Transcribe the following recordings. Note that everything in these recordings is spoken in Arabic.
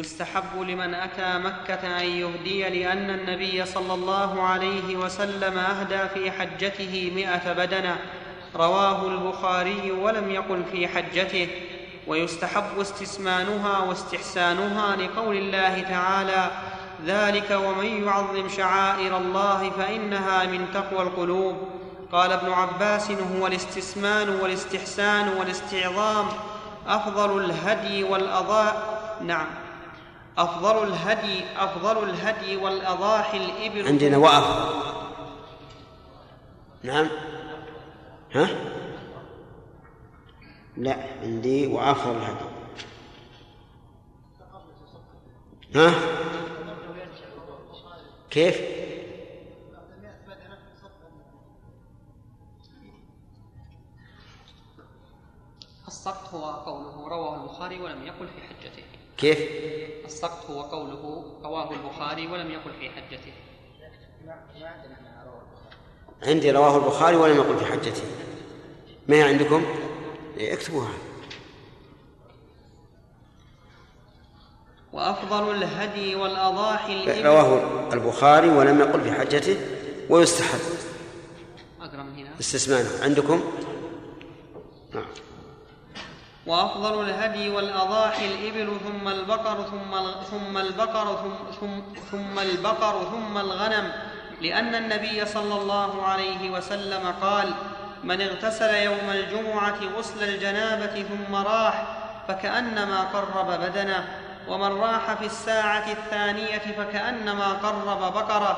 يستحب لمن أتى مكة أن يهدي لأن النبي صلى الله عليه وسلم أهدى في حجته مائه بدنة. رواه البخاري ولم يقل في حجته. ويستحب استسمانها واستحسانها لقول الله تعالى ذلك ومن يعظم شعائر الله فإنها من تقوى القلوب. قال ابن عباس هو الاستسمان والاستحسان والاستعظام أفضل الهدي والأضاء. نعم. أفضل الهدي أفضل الهدي والأضاحي الإبل. عندنا وأفضل نعم. ها؟ لا عندي وأفضل الهدي ها؟ كيف؟ السقط هو قوله رواه البخاري ولم يقل في حجته. كيف؟ السقط هو قوله رواه البخاري ولم يقل في حجته. عندي رواه البخاري ولم يقل في حجته. ما هي عندكم؟ إيه، اكتبوها. وأفضل الهدي والأضاحي رواه البخاري ولم يقل في حجته ويستحب. أقرأ من هنا. استسمانه عندكم؟ وأفضل الهدي والأضاحي الإبل ثم البقر ثم ثم البقر ثم, ثم البقر ثم الغنم لأن النبي صلى الله عليه وسلم قال من اغتسل يوم الجمعة غسل الجنابة ثم راح فكأنما قرب بدنه ومن راح في الساعة الثانية فكأنما قرب بقرة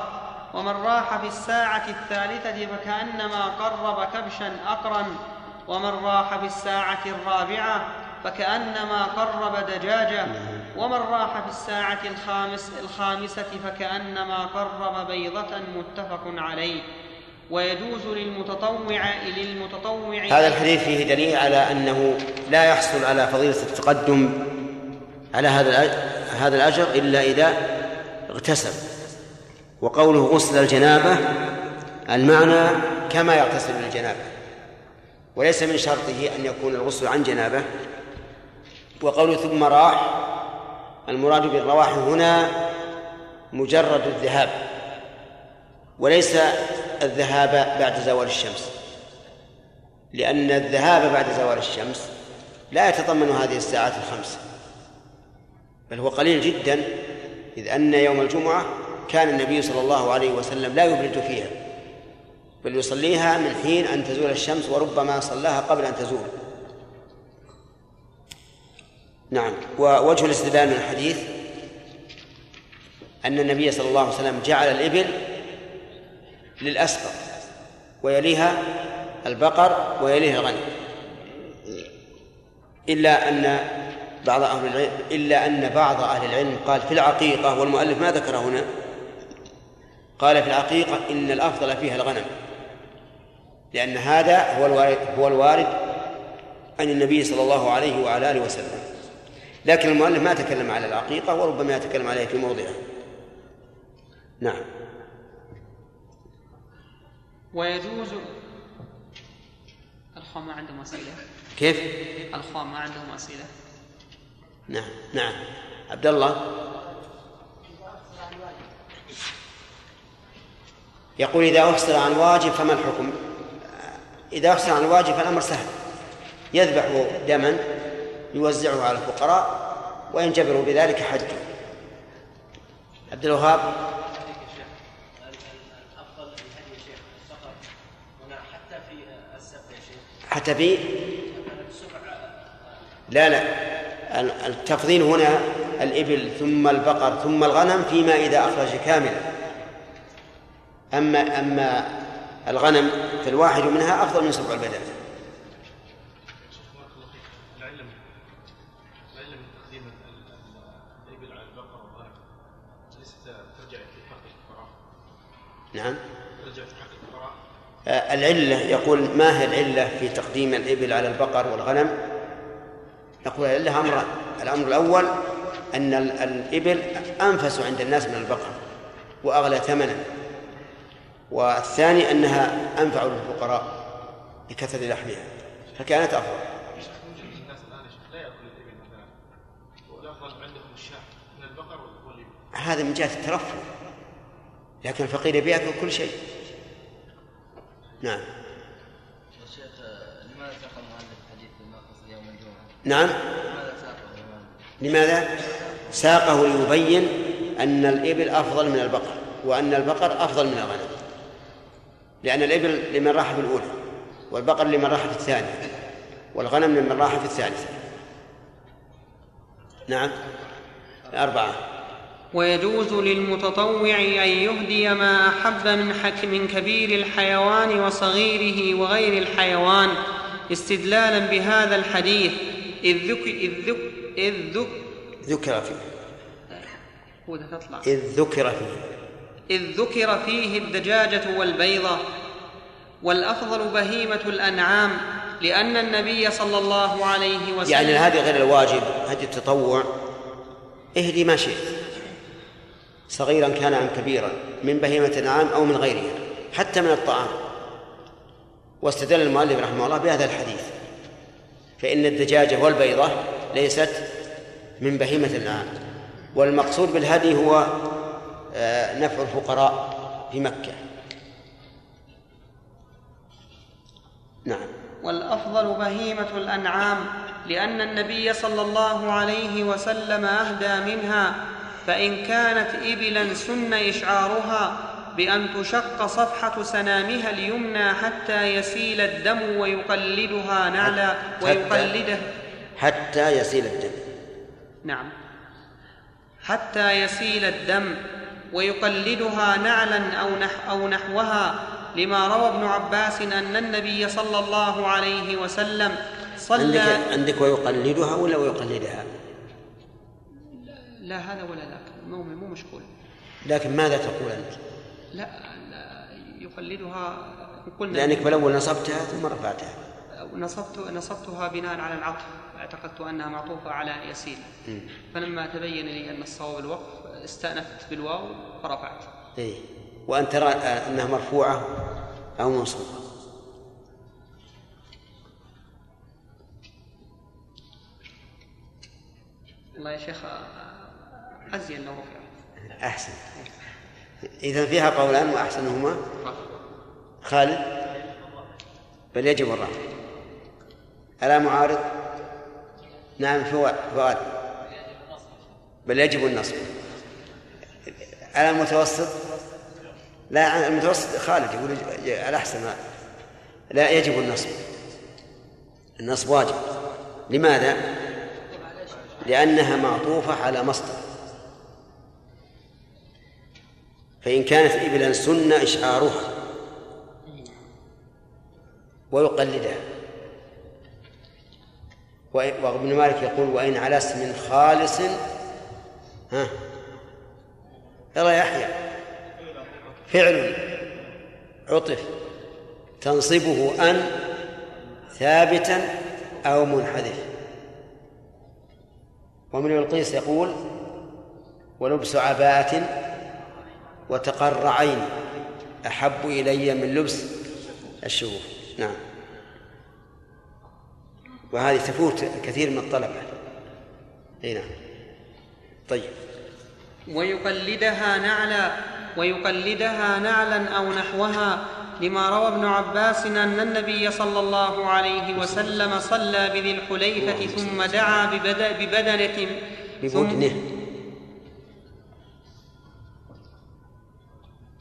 ومن راح في الساعة الثالثة فكأنما قرب كبشا أقرا ومن راح في الساعة الرابعة فكأنما قرب دجاجة ومن راح في الساعة الخامس الخامسة فكأنما قرب بيضة متفق عليه. ويجوز للمتطوع للمتطوع هذا الحديث فيه دليل على أنه لا يحصل على فضيلة التقدم على هذا هذا الأجر إلا إذا اغتسل. وقوله غسل الجنابة المعنى كما يغتسل للجنابة وليس من شرطه أن يكون الغسل عن جنابة. وقوله ثم راح المراد بالرواح هنا مجرد الذهاب وليس الذهاب بعد زوال الشمس. لأن الذهاب بعد زوال الشمس لا يتضمن هذه الساعات الخمس بل هو قليل جدا إذ أن يوم الجمعة كان النبي صلى الله عليه وسلم لا يبرد فيها. بل يصليها من حين أن تزول الشمس وربما صلاها قبل أن تزول. نعم. ووجه الاستدلال من الحديث أن النبي صلى الله عليه وسلم جعل الإبل للأسقر ويليها البقر ويليها الغنم. إلا أن بعض أهل العلم إلا أن بعض أهل العلم قال في العقيقة والمؤلف ما ذكر هنا قال في العقيقة إن الأفضل فيها الغنم. لأن هذا هو الوارد هو الوارد عن النبي صلى الله عليه وعلى آله وسلم. لكن المؤلف ما تكلم على العقيقة وربما يتكلم عليها في موضعه نعم. ويجوز الأخوة ما عندهم أسئلة كيف؟ الأخوة ما عندهم أسئلة نعم نعم. عبد الله؟ يقول إذا أفصل عن واجب فما الحكم؟ إذا أحسن عن الواجب فالأمر سهل. يذبح دما يوزعه على الفقراء وينجبر بذلك حجه عبد الوهاب. حتى في لا لا. التفضيل هنا الإبل ثم البقر ثم الغنم فيما إذا أخرج كاملا. أما أما الغنم فالواحد منها أفضل من سبع البدن نعم. آه، العلة يقول ما هي العلة في تقديم الإبل على البقر والغنم؟ نقول العلة أمران. الأمر الأول أن الإبل أنفس عند الناس من البقر وأغلى ثمنا. والثاني أنها أنفع للفقراء لكثرة لحمها فكانت أفضل. هذا من جهة الترفه لكن الفقير يبيع كل شيء. نعم. لماذا المؤلف يوم الجمعة؟ نعم. لماذا؟ ساقه ليبين أن الإبل أفضل من البقر وأن البقر أفضل من الغنم. لأن الإبل لمن راح في الأولى والبقر لمن راح في الثانية والغنم لمن راح في الثالثة. نعم. أربعة. ويجوز للمتطوع أن يهدي ما أحب من حك من كبير الحيوان وصغيره وغير الحيوان استدلالا بهذا الحديث. إذ ذك إذ ذك إذ ذك ذكر فيه. إذ ذكر فيه. إذ ذكر فيه الدجاجة والبيضة والأفضل بهيمة الأنعام لأن النبي صلى الله عليه وسلم يعني هذه غير الواجب هدي التطوع. اهدي ما شئت. صغيرا كان أم كبيرا من بهيمة الأنعام أو من غيرها حتى من الطعام. واستدل المؤلف رحمه الله بهذا الحديث. فإن الدجاجة والبيضة ليست من بهيمة الأنعام. والمقصود بالهدي هو نفع الفقراء في مكة. نعم. والأفضل بهيمة الأنعام لأن النبي صلى الله عليه وسلم أهدى منها فإن كانت إبلا سن إشعارها بأن تشق صفحة سنامها اليمنى حتى يسيل الدم ويقلدها نعلا ويقلده. حتى يسيل الدم. نعم. حتى يسيل الدم. ويقلدها نعلا أو, نح أو نحوها لما روى ابن عباس أن النبي صلى الله عليه وسلم صلى عندك, عندك ويقلدها ولا ويقلدها؟ لا هذا ولا ذاك. مو مو مشغول لكن ماذا تقول أنت؟ لا, لا يقلدها قلنا لأنك بالأول نصبتها ثم رفعتها. نصبت نصبتها بناء على العطف. أعتقدت أنها معطوفة على يسيل فلما تبين لي أن الصواب الوقف استأنفت بالواو فرفعت. إيه. وأن ترى أنها مرفوعة أو منصوبة. والله يا شيخ أزين لو رفع. أحسن. إذا فيها قولان وأحسنهما. خالد؟ بل يجب الرفع. ألا معارض؟ نعم فؤاد. بل يجب النصب. على المتوسط؟ لا المتوسط خالد يقول الأحسن لا يجب النصب. النصب واجب. لماذا؟ لأنها معطوفة على مصدر. فإن كانت إبلا سن إشعارها ويقلدها. وابن مالك يقول وإن على اسم خالص ها؟ يلا يحيى. فعل عطف. تنصبه أن ثابتا أو منحذف. ومن القيس يقول ولبس عباءة وتقر عين. أحب إلي من لبس الشهور. نعم. وهذه تفوت كثير من الطلبة. أي نعم. طيب. ويقلدها نعلا ويقلدها نعلا أو نحوها لما روى ابن عباس أن النبي صلى الله عليه وسلم صلى بذي الحليفة ثم دعا ببدنة ببدنة.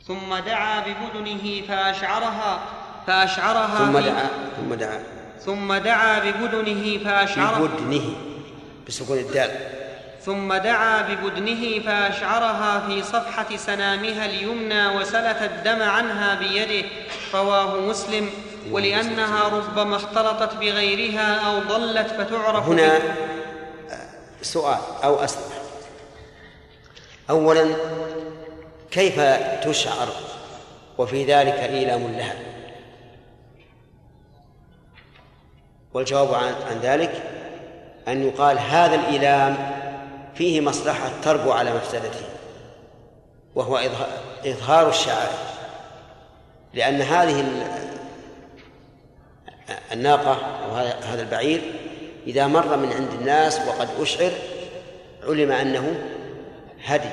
ثم دعا ببدنه فأشعرها فأشعرها ثم دعا ثم دعا. ثم دعا ببدنه فأشعرها. ببدنه بسكون الدال. ثم دعا ببدنه فأشعرها في صفحة سنامها اليمنى وسلت الدم عنها بيده رواه مسلم. ولأنها ربما اختلطت بغيرها أو ضلت فتعرف هنا سؤال أو أسئلة. اولا كيف تشعر؟ وفي ذلك إيلام لها. والجواب عن ذلك أن يقال هذا الإيلام فيه مصلحة تربو على مفسدته وهو إظهار الشعائر. لأن هذه الناقة أو هذا البعير إذا مر من عند الناس وقد أشعر علم أنه هدي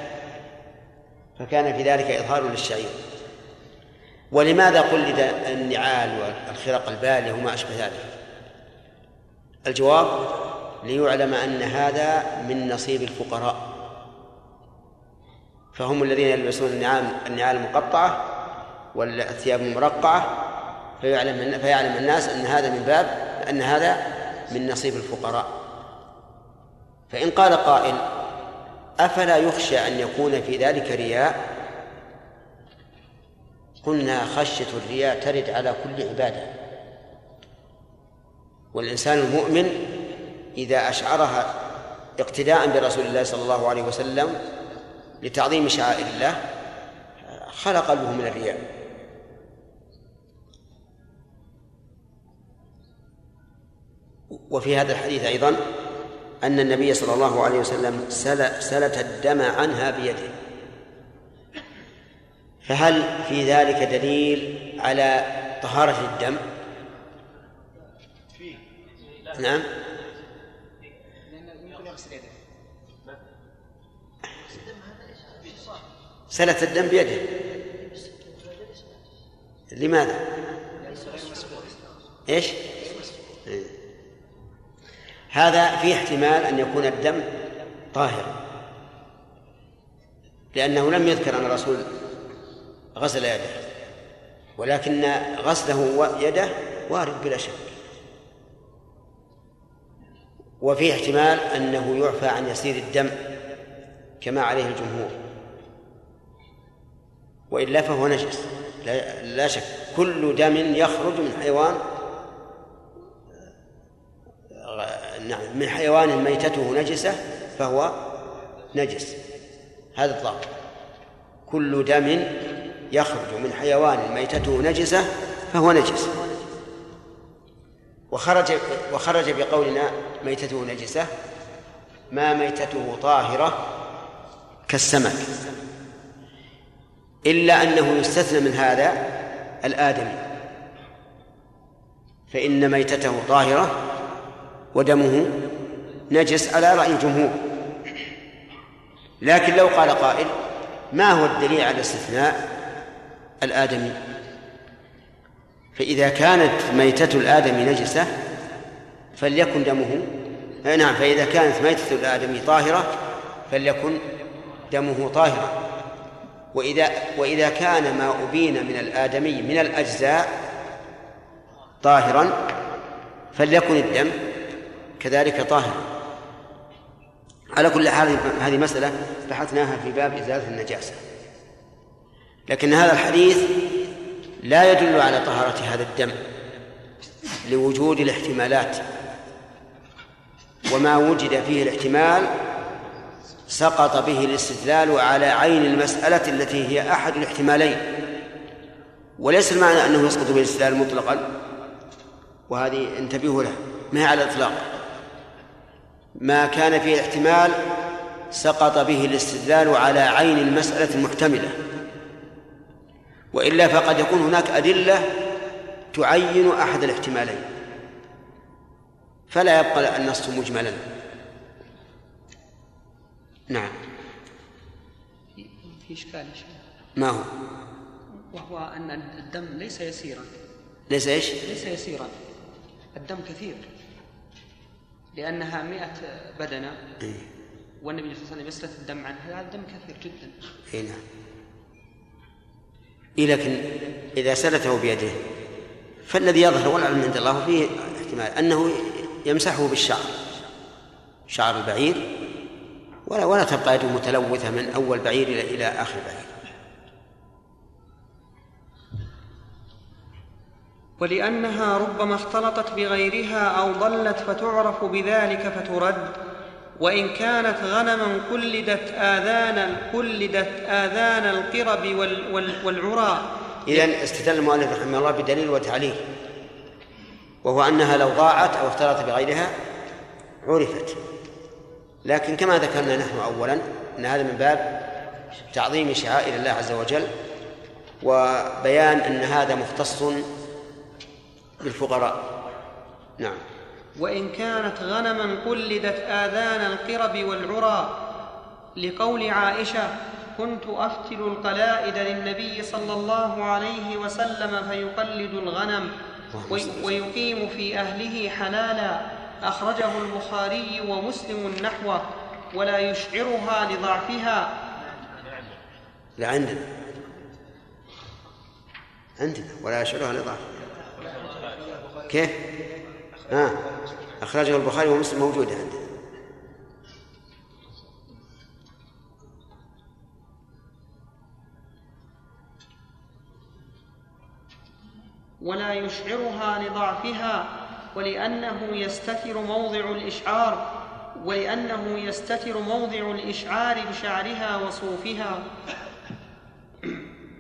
فكان في ذلك إظهار للشعير. ولماذا قلد النعال والخرق البالية وما أشبه ذلك؟ الجواب ليعلم أن هذا من نصيب الفقراء. فهم الذين يلبسون النعال النعال المقطعة والثياب المرقعة فيعلم فيعلم الناس أن هذا من باب أن هذا من نصيب الفقراء. فإن قال قائل أفلا يخشى أن يكون في ذلك رياء؟ قلنا خشية الرياء ترد على كل عبادة. والإنسان المؤمن إذا أشعرها اقتداء برسول الله صلى الله عليه وسلم لتعظيم شعائر الله خلق قلبه من الرياء. وفي هذا الحديث أيضا أن النبي صلى الله عليه وسلم سلت الدم عنها بيده. فهل في ذلك دليل على طهارة الدم؟ نعم. سلت الدم بيده لماذا؟ إيش؟ هذا في احتمال أن يكون الدم طاهرا لأنه لم يذكر أن الرسول غسل يده ولكن غسله يده وارد بلا شك وفي احتمال أنه يعفى عن يسير الدم كما عليه الجمهور وإلا فهو نجس. لا, لا شك. كل دم يخرج من حيوان نعم من حيوان ميتته نجسة فهو نجس. هذا الضابط. كل دم يخرج من حيوان ميتته نجسة فهو نجس. وخرج وخرج بقولنا ميتته نجسة ما ميتته طاهرة كالسمك. إلا أنه يستثنى من هذا الآدمي. فإن ميتته طاهرة ودمه نجس على رأي الجمهور. لكن لو قال قائل ما هو الدليل على استثناء الآدمي؟ فإذا كانت ميتة الآدمي نجسة فليكن دمه نعم فإذا كانت ميتة الآدمي طاهرة فليكن دمه طاهرا وإذا وإذا كان ما أبين من الآدمي من الأجزاء طاهرا فليكن الدم كذلك طاهر. على كل حال هذه مسألة بحثناها في باب إزالة النجاسة. لكن هذا الحديث لا يدل على طهارة هذا الدم لوجود الاحتمالات. وما وجد فيه الاحتمال سقط به الاستدلال على عين المسألة التي هي أحد الاحتمالين. وليس المعنى أنه يسقط به الاستدلال مطلقا وهذه انتبهوا له ما هي على الإطلاق؟ ما كان فيه الاحتمال سقط به الاستدلال على عين المسألة المحتملة. وإلا فقد يكون هناك أدلة تعين أحد الاحتمالين. فلا يبقى النص مجملا. نعم. في إشكال ما هو؟ وهو أن الدم ليس يسيرا. ليس إيش؟ ليس يسيرا. الدم كثير. لأنها مئة بدنة. إيه؟ والنبي صلى الله عليه وسلم يسلت الدم عنها. هذا الدم كثير جدا. اي نعم. إيه لكن إذا سلته بيده فالذي يظهر والعلم عند الله فيه احتمال أنه يمسحه بالشعر. شعر البعير. ولا ولا تبقى يده متلوثة من أول بعير إلى إلى آخر بعير. ولأنها ربما اختلطت بغيرها أو ضلت فتعرف بذلك فترد وإن كانت غنما قلدت آذان قلدت آذان القرب وال وال والعرى. إذا استدل المؤلف رحمه الله بدليل وتعليل وهو أنها لو ضاعت أو اختلطت بغيرها عرفت. لكن كما ذكرنا نحن أولا أن هذا من باب تعظيم شعائر الله عز وجل وبيان أن هذا مختص بالفقراء. نعم. وإن كانت غنما قلدت آذان القرب والعرى لقول عائشة كنت أفتل القلائد للنبي صلى الله عليه وسلم فيقلد الغنم وي- ويقيم في أهله حلالا. أخرجه البخاري ومسلم نحوه ولا يشعرها لضعفها. لا عندنا ولا يشعرها لضعف كيف؟ ها؟ أخرجه البخاري ومسلم موجودة عندنا. ولا يشعرها لضعفها. ولأنه يستتر موضع الإشعار ولأنه يستتر موضع الإشعار بشعرها وصوفها.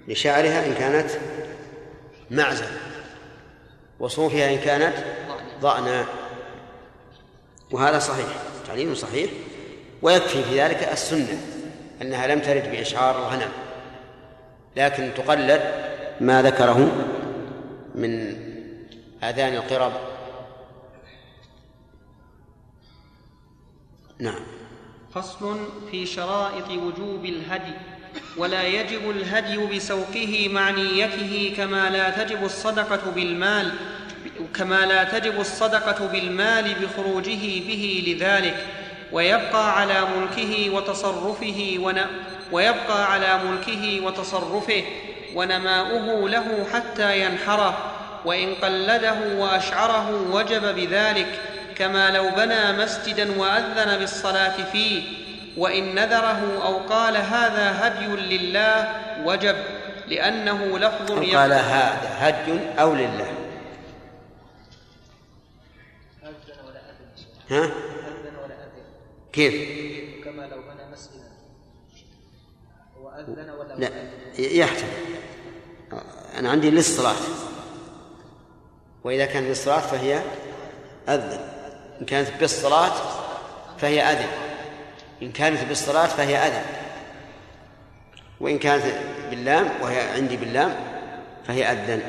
لشعرها إن كانت معزة وصوفها إن كانت ضأنا وهذا صحيح تعليم صحيح. ويكفي في ذلك السنة أنها لم ترد بإشعار الغنم لكن تقلد ما ذكره من آذان القرب نعم. فصل في شرائط وجوب الهدي ولا يجب الهدي بسوقه مع نيته كما لا تجب الصدقة بالمال كما لا تجب الصدقة بالمال بخروجه به لذلك ويبقى على ملكه وتصرفه ون ويبقى على ملكه وتصرفه ونماؤه له حتى ينحره وإن قلده وأشعره وجب بذلك كما لو بنى مسجدا وأذن بالصلاة فيه وإن نذره أو قال هذا هدي لله وجب لأنه لفظ أو قال هذا هدي أو لله. ها؟ كيف؟ كما لو بنى مسجدا وأذن ولا لا يحتمل. أنا عندي للصلاة. وإذا كانت للصلاة فهي أذن. إن كانت بالصلاة فهي أذن. إن كانت بالصلاة فهي أذن. وإن كانت باللام وهي عندي باللام فهي أذن.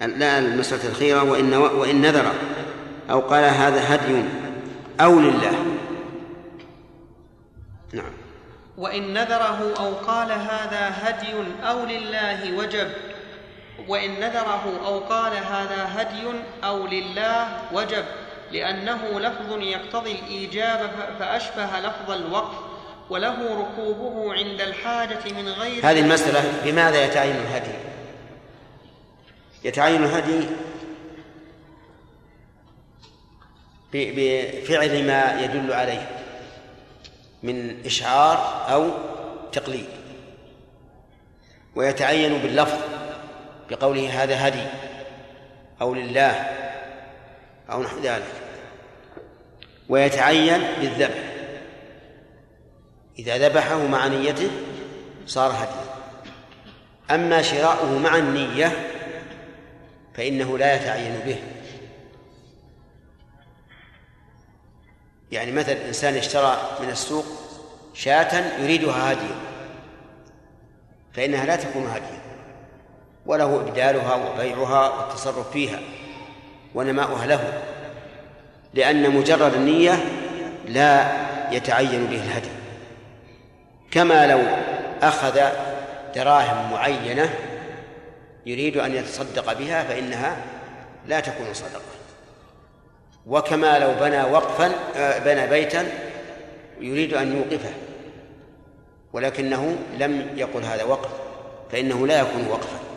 لا المسألة الأخيرة وإن وإن نذر أو قال هذا هدي أو لله. نعم. وإن نذره أو قال هذا هدي أو لله وجب. وإن نذره أو قال هذا هدي أو لله وجب لأنه لفظ يقتضي الإيجاب فأشبه لفظ الوقف وله ركوبه عند الحاجة من غير هذه المسألة بماذا يتعين الهدي؟ يتعين الهدي بفعل ما يدل عليه من إشعار أو تقليد ويتعين باللفظ بقوله هذا هدي أو لله أو نحو ذلك. ويتعين بالذبح. إذا ذبحه مع نيته صار هديا. أما شراؤه مع النية فإنه لا يتعين به. يعني مثلا إنسان اشترى من السوق شاة يريدها هديا فإنها لا تكون هديا. وله إبدالها وبيعها والتصرف فيها ونماؤها له لأن مجرد النية لا يتعين به الهدي. كما لو أخذ دراهم معينة يريد أن يتصدق بها فإنها لا تكون صدقة. وكما لو بنى وقفا آه، بنى بيتا يريد أن يوقفه ولكنه لم يقل هذا وقف فإنه لا يكون وقفا.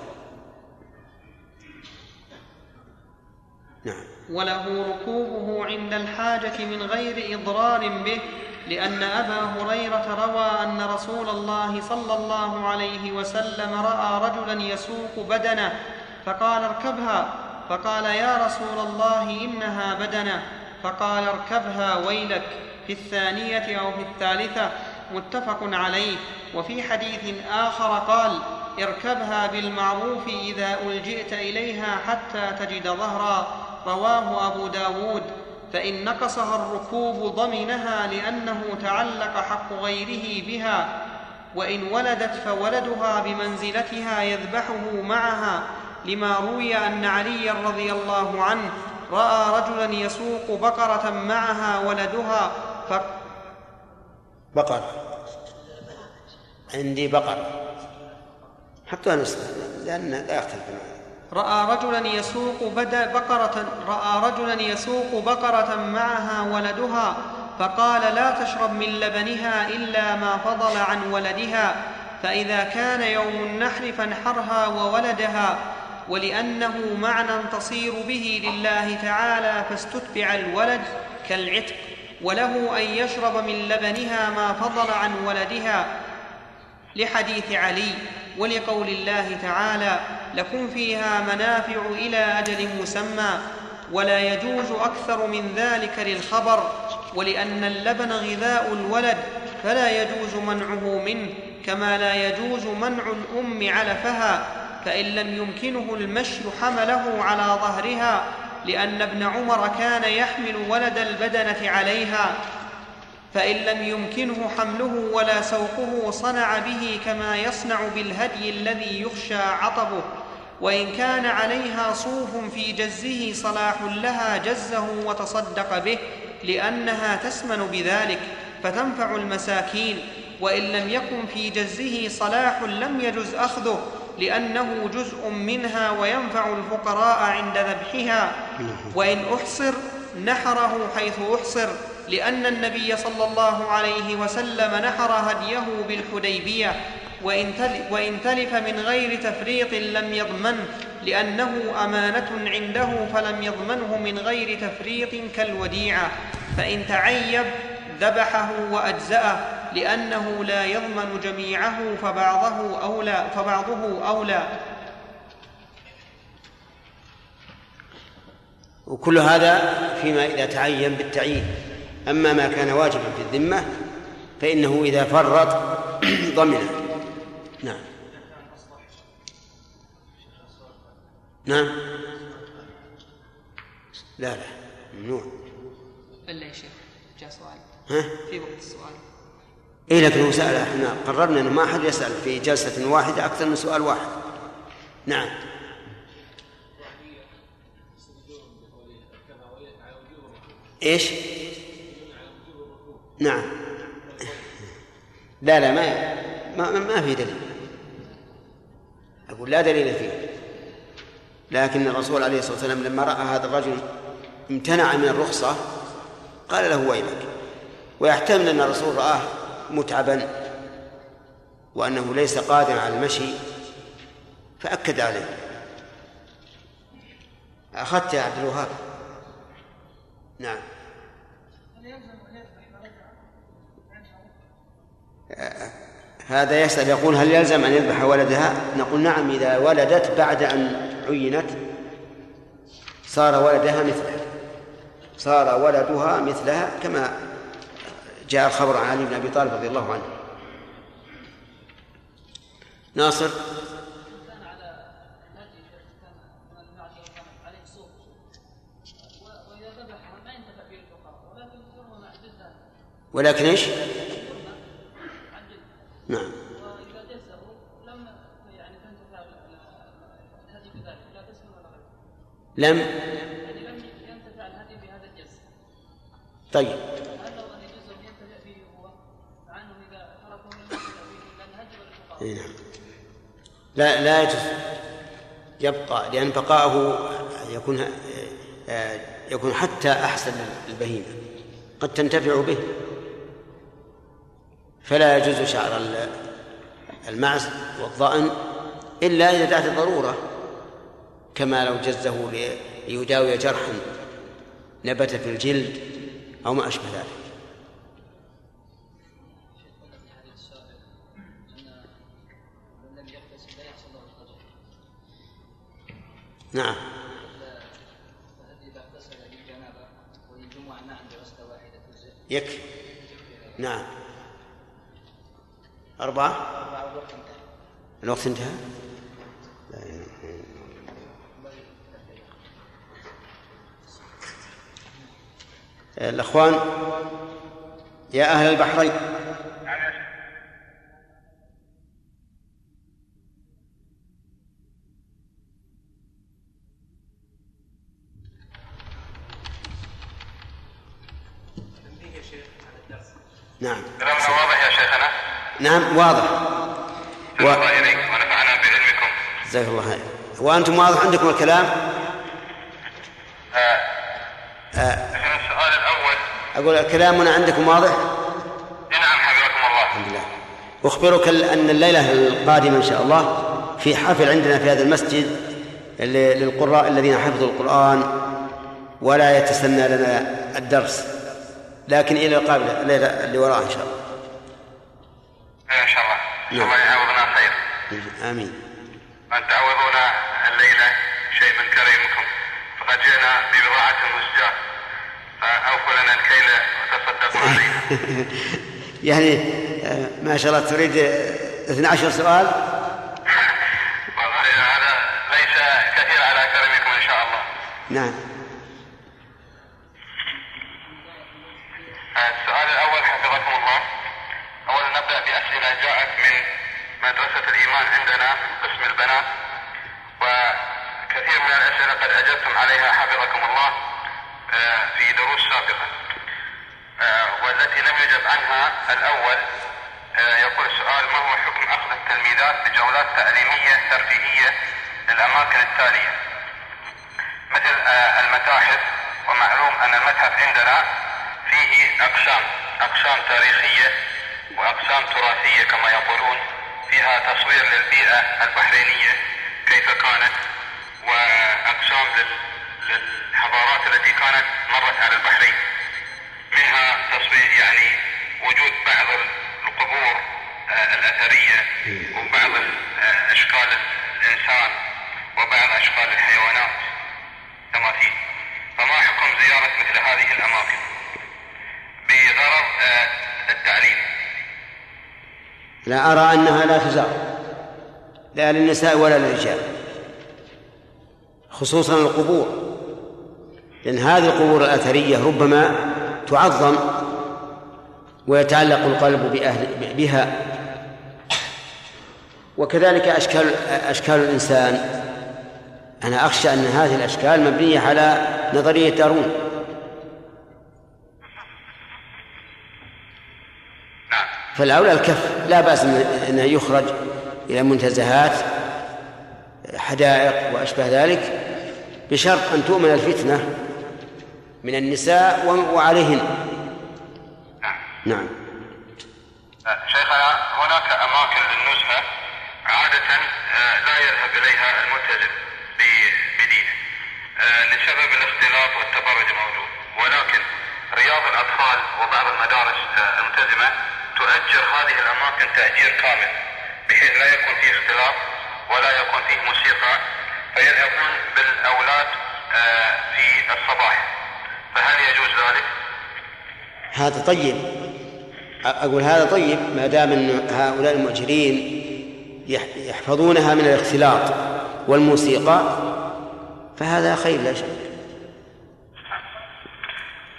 وله ركوبه عند الحاجة من غير إضرار به لأن أبا هريرة روى أن رسول الله صلى الله عليه وسلم رأى رجلا يسوق بدنه فقال اركبها فقال يا رسول الله إنها بدنه فقال اركبها ويلك في الثانية أو في الثالثة متفق عليه. وفي حديث آخر قال اركبها بالمعروف إذا ألجئت إليها حتى تجد ظهرا. رواه أبو داود فإن نقصها الركوب ضمنها لأنه تعلق حق غيره بها وإن ولدت فولدها بمنزلتها يذبحه معها لما روي أن عليا رضي الله عنه رأى رجلا يسوق بقرة معها ولدها ف... بقرة. عندي بقرة. حطها نسخة لأن لا يختلف. معنا رأى رجلا يسوق بدا بقره رأى رجلا يسوق بقرة معها ولدها فقال لا تشرب من لبنها إلا ما فضل عن ولدها فإذا كان يوم النحر فانحرها وولدها ولأنه معنى تصير به لله تعالى فاستتبع الولد كالعتق وله أن يشرب من لبنها ما فضل عن ولدها لحديث علي ولقول الله تعالى لكم فيها منافع إلى أجل مسمى ولا يجوز أكثر من ذلك للخبر ولأن اللبن غذاء الولد فلا يجوز منعه منه كما لا يجوز منع الأم علفها فإن لم يمكنه المشي حمله على ظهرها لأن ابن عمر كان يحمل ولد البدنة عليها فإن لم يمكنه حمله ولا سوقه صنع به كما يصنع بالهدي الذي يخشى عطبه. وإن كان عليها صوف في جزه صلاح لها جزه وتصدق به لأنها تسمن بذلك فتنفع المساكين. وإن لم يكن في جزه صلاح لم يجز أخذه لأنه جزء منها وينفع الفقراء عند ذبحها. وإن أحصر نحره حيث أحصر لأن النبي صلى الله عليه وسلم نحر هديه بالحديبية وإن, تل وإن تلف من غير تفريط لم يضمنه لأنه أمانة عنده فلم يضمنه من غير تفريط كالوديعة. فإن تعيب ذبحه وأجزأه لأنه لا يضمن جميعه فبعضه أولى فبعضه أولى. وكل هذا فيما إذا تعين بالتعيين. أما ما كان واجبا في الذمة فإنه إذا فرط ضمنه. نعم. نعم. لا لا ممنوع. إلا يا شيخ جاء سؤال. ها؟ في وقت السؤال. اي لكن هو سأل إحنا قررنا انه ما أحد يسأل في جلسة واحدة أكثر من سؤال واحد. نعم. إيش؟ نعم. لا لا ما ما, ما في دليل. أقول لا دليل فيه. لكن الرسول عليه الصلاة والسلام لما رأى هذا الرجل امتنع من الرخصة قال له ويلك؟ ويحتمل أن الرسول رآه متعبا وأنه ليس قادرا على المشي فأكد عليه. أخذت يا عبد الوهاب. نعم. هذا يسأل يقول هل يلزم أن يذبح ولدها؟ نقول نعم إذا ولدت بعد أن عينت صار ولدها مثلها صار ولدها مثلها كما جاء الخبر عن علي بن أبي طالب رضي الله عنه. ناصر؟ ولكن إيش؟ نعم. واذا جزه لم يعني تنتفع الهدي بذلك لا ولا لم يعني لم ينتفع الهدي بهذا الجز طيب. ان جزه ينتفع به هو لم ينتفع به الهدي اي نعم. لا لا يجوز. يبقى لأن بقاءه يكون آه، يكون حتى أحسن البهيمة. قد تنتفع به. فلا يجوز شعر المعز والظأن إلا إذا دعت الضرورة كما لو جزه ليداوي جرحا نبت في الجلد أو ما أشبه ذلك. نعم. يكفي. نعم. أربعة؟ الوقت انتهى. الأخوان يا أهل البحرين. نعم. نعم واضح. و... ونفعنا بعلمكم. جزاك الله خير. وأنتم واضح عندكم الكلام؟ شنو السؤال الأول. أقول كلامنا عندكم واضح؟ نعم حفظكم الله. الحمد لله. أخبرك أن الليلة القادمة إن شاء الله في حفل عندنا في هذا المسجد للقراء الذين حفظوا القرآن ولا يتسنى لنا الدرس. لكن إلى القابلة الليلة اللي وراء إن شاء الله إن شاء الله إن شاء نعم. الله يعوضنا خير. آمين. أن تعوضونا الليلة شيء من كريمكم. فقد جئنا ببضاعة مزجاة. فأوفوا لنا الكيل وتصدقوا علينا يعني آه، ما شاء الله تريد آه، 12 سؤال؟ والله هذا ليس كثير على كرمكم إن شاء الله. نعم السؤال الأول حفظكم الله أولا نبدأ بأسئلة جاءت من مدرسة الإيمان عندنا قسم البنات وكثير من الأسئلة قد أجبتم عليها حفظكم الله آه، في دروس سابقة آه، والتي لم يجب عنها الأول آه، يقول السؤال ما هو حكم أخذ التلميذات بجولات تعليمية ترفيهية للأماكن التالية مثل آه، المتاحف ومعلوم أن المتحف عندنا فيه أقسام أقسام تاريخية وأقسام تراثية كما يقولون فيها تصوير للبيئة البحرينية كيف كانت وأقسام لل- للحضارات التي كانت مرت على البحرين. منها تصوير يعني وجود بعض القبور آه، الأثرية وبعض آه، أشكال الإنسان وبعض أشكال الحيوانات. تماثيل. فما حكم زيارة مثل هذه الأماكن؟ التعليم لا أرى أنها لا تزار لا للنساء ولا للرجال خصوصا القبور لأن هذه القبور الأثرية ربما تعظم ويتعلق القلب بأهل بها. وكذلك أشكال أشكال الإنسان. أنا أخشى أن هذه الأشكال مبنية على نظرية دارون نعم فالأولى الكف لا بأس أنه يخرج إلى منتزهات حدائق وأشبه ذلك بشرط أن تؤمن الفتنة من النساء وعليهن. نعم. شيخنا هناك أماكن للنزهة عادة آه، لا يذهب إليها الملتزم بدينه آه، لسبب الاختلاط والتبرج الموجود ولكن رياض الأطفال وبعض المدارس آه، الملتزمة تؤجر هذه الأماكن تأجير كامل بحيث لا يكون فيه اختلاط ولا يكون فيه موسيقى فيذهبون بالأولاد آه، في الصباح. فهل يجوز ذلك؟ هذا طيب. أقول هذا طيب ما دام أن هؤلاء المؤجرين يح- يحفظونها من الاختلاط والموسيقى فهذا خير لا شك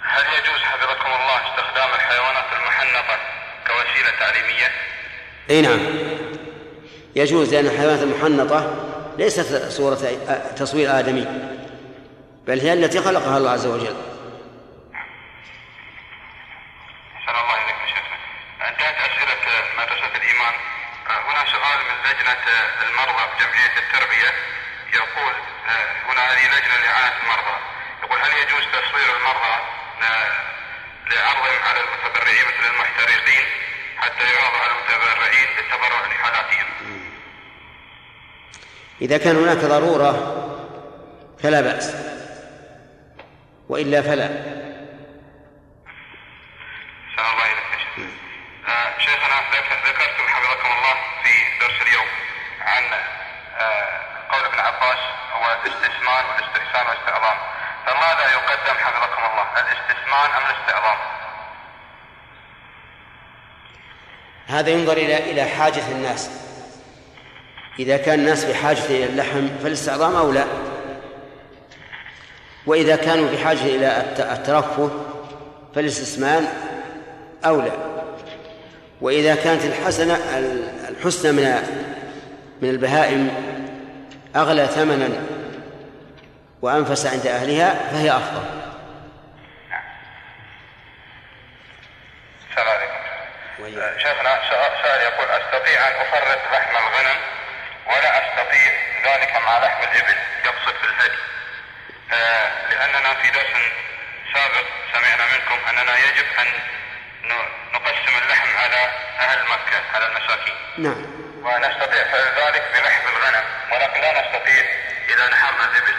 هل يجوز حفظكم الله استخدام الحيوانات المحنطة كوسيلة تعليمية؟ أي نعم يجوز لأن الحيوانات المحنطة ليست صورة أ- تصوير آدمي بل هي التي خلقها الله عز وجل أحسن الله إليك يا شيخنا. انتهت أسئلة مدرسة الإيمان. هنا سؤال من لجنة المرضى بجمعية التربية يقول هنا هذه لجنة لإعانة المرضى. يقول هل يجوز تصوير المرضى آه، لعرضهم على المتبرعين مثل المحترقين حتى يعرض على المتبرعين للتبرع لحالاتهم؟ إذا كان هناك ضرورة فلا بأس. وإلا فلا. الله يا. آه، شيخنا ذك- ذكرتم حفظكم الله في درس اليوم عن آه، قول ابن عباس هو الاستثمان والاستحسان والاستعظام فماذا يقدم حفظكم الله؟ الاستثمان أم الاستعظام هذا ينظر إلى إلى حاجة الناس. إذا كان الناس بحاجه إلى اللحم فالاستعظام أولى. وإذا كانوا بحاجه إلى الت- الترفه فالاستثمان أولى. وإذا كانت الحسنه الحسنى من من البهائم أغلى ثمنا وأنفس عند أهلها فهي أفضل السلام عليكم وإياك. آه، شيخنا سؤال يقول أستطيع أن أفرط لحم الغنم؟ ولا أستطيع ذلك مع لحم الإبل يقصد في الهدي. آه، لأننا في درس سابق سمعنا منكم أننا يجب أن نقسم اللحم على أهل مكة على المساكين. نعم. ونستطيع فعل ذلك بلحم الغنم ولكن لا نستطيع إذا نحرنا الإبل.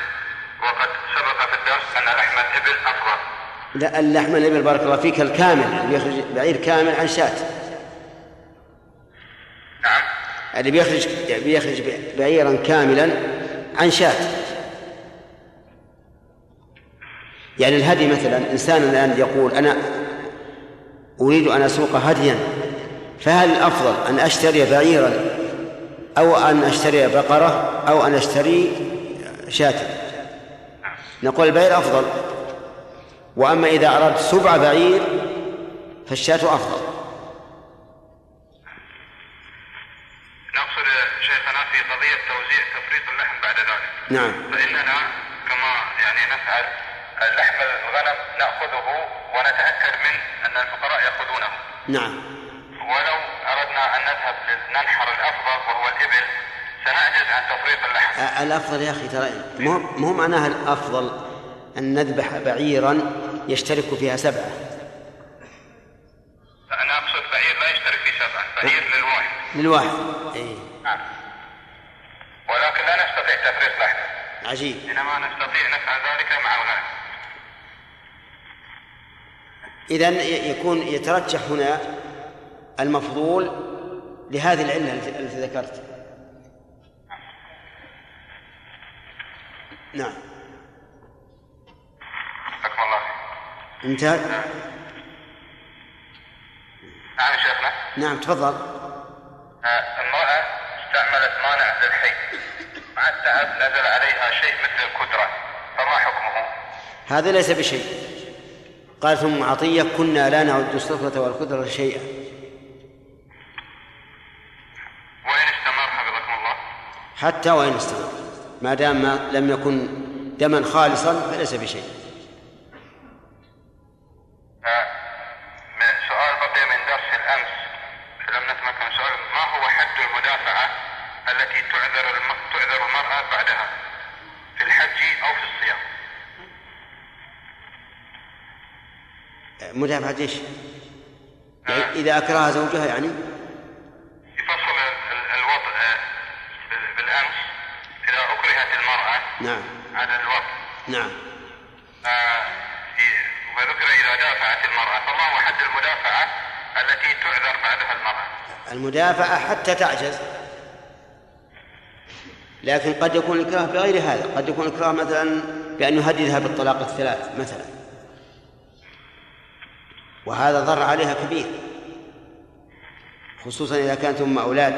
وقد سبق في الدرس أن لحم الإبل أفضل. لا اللحم الإبل بارك الله فيك الكامل اللي يخرج بعير كامل عن شاة. نعم. اللي بيخرج بيخرج بعيرا كاملا عن شاة. يعني الهدي مثلا إنسان الآن يقول أنا أريد أن أسوق هديا فهل الأفضل أن أشتري بعيرا أو أن أشتري بقرة أو أن أشتري شاة؟ نقول البعير أفضل وأما إذا أردت سبع بعير فالشاة أفضل. نقصد شيخنا في قضية توزيع تفريط اللحم بعد ذلك. نعم. فإننا كما يعني نفعل اللحم الغنم نأخذه ونتأكد من أن الفقراء يأخذونه. نعم. ولو أردنا أن نذهب لننحر الأفضل وهو الإبل سنعجز عن تفريط اللحم. الأفضل يا أخي ترى مو مو معناها الأفضل أن نذبح بعيرا يشترك فيها سبعة. أنا أقصد بعير لا يشترك في سبعة بعير للواحد. للواحد إيه. نعم. ولكن لا نستطيع تفريط لحم. عجيب. إنما نستطيع نفعل ذلك مع الغنم. إذا يكون يترجح هنا المفضول لهذه العلة التي التي ذكرت. نعم. حكم الله. انتهى نعم شيخنا. نعم تفضل. آه، امرأة استعملت مانع للحي مع التعب نزل عليها شيء مثل الكدرة. فما حكمه؟ هذا ليس بشيء. قالت ام عطية كنا لا نعد السفرة والقدرة شيئا. وإن استمر حفظكم الله. حتى وإن استمر. ما دام ما لم يكن دما خالصا فليس بشيء آه، م- سؤال بقي من درس الأمس لم نتمكن سؤال ما هو حد المدافعة التي تعذر الم... تعذر المرأة بعدها في الحج أو في الصيام؟ مدافعة إيش؟ يعني إذا أكرهها زوجها يعني؟ يفصل ال- ال- الوضع آه، بال- بالأمس إذا أكرهت المرأة نعم. على الوضع. نعم. آه، وذكر إذا دافعت المرأة فما هو حد المدافعة التي تعذر بعدها المرأة. المدافعة حتى تعجز. لكن قد يكون الإكراه بغير هذا. قد يكون الإكراه مثلا بأن يهددها بالطلاق الثلاث مثلا. وهذا ضر عليها كبير. خصوصا إذا كانت أم أولاد.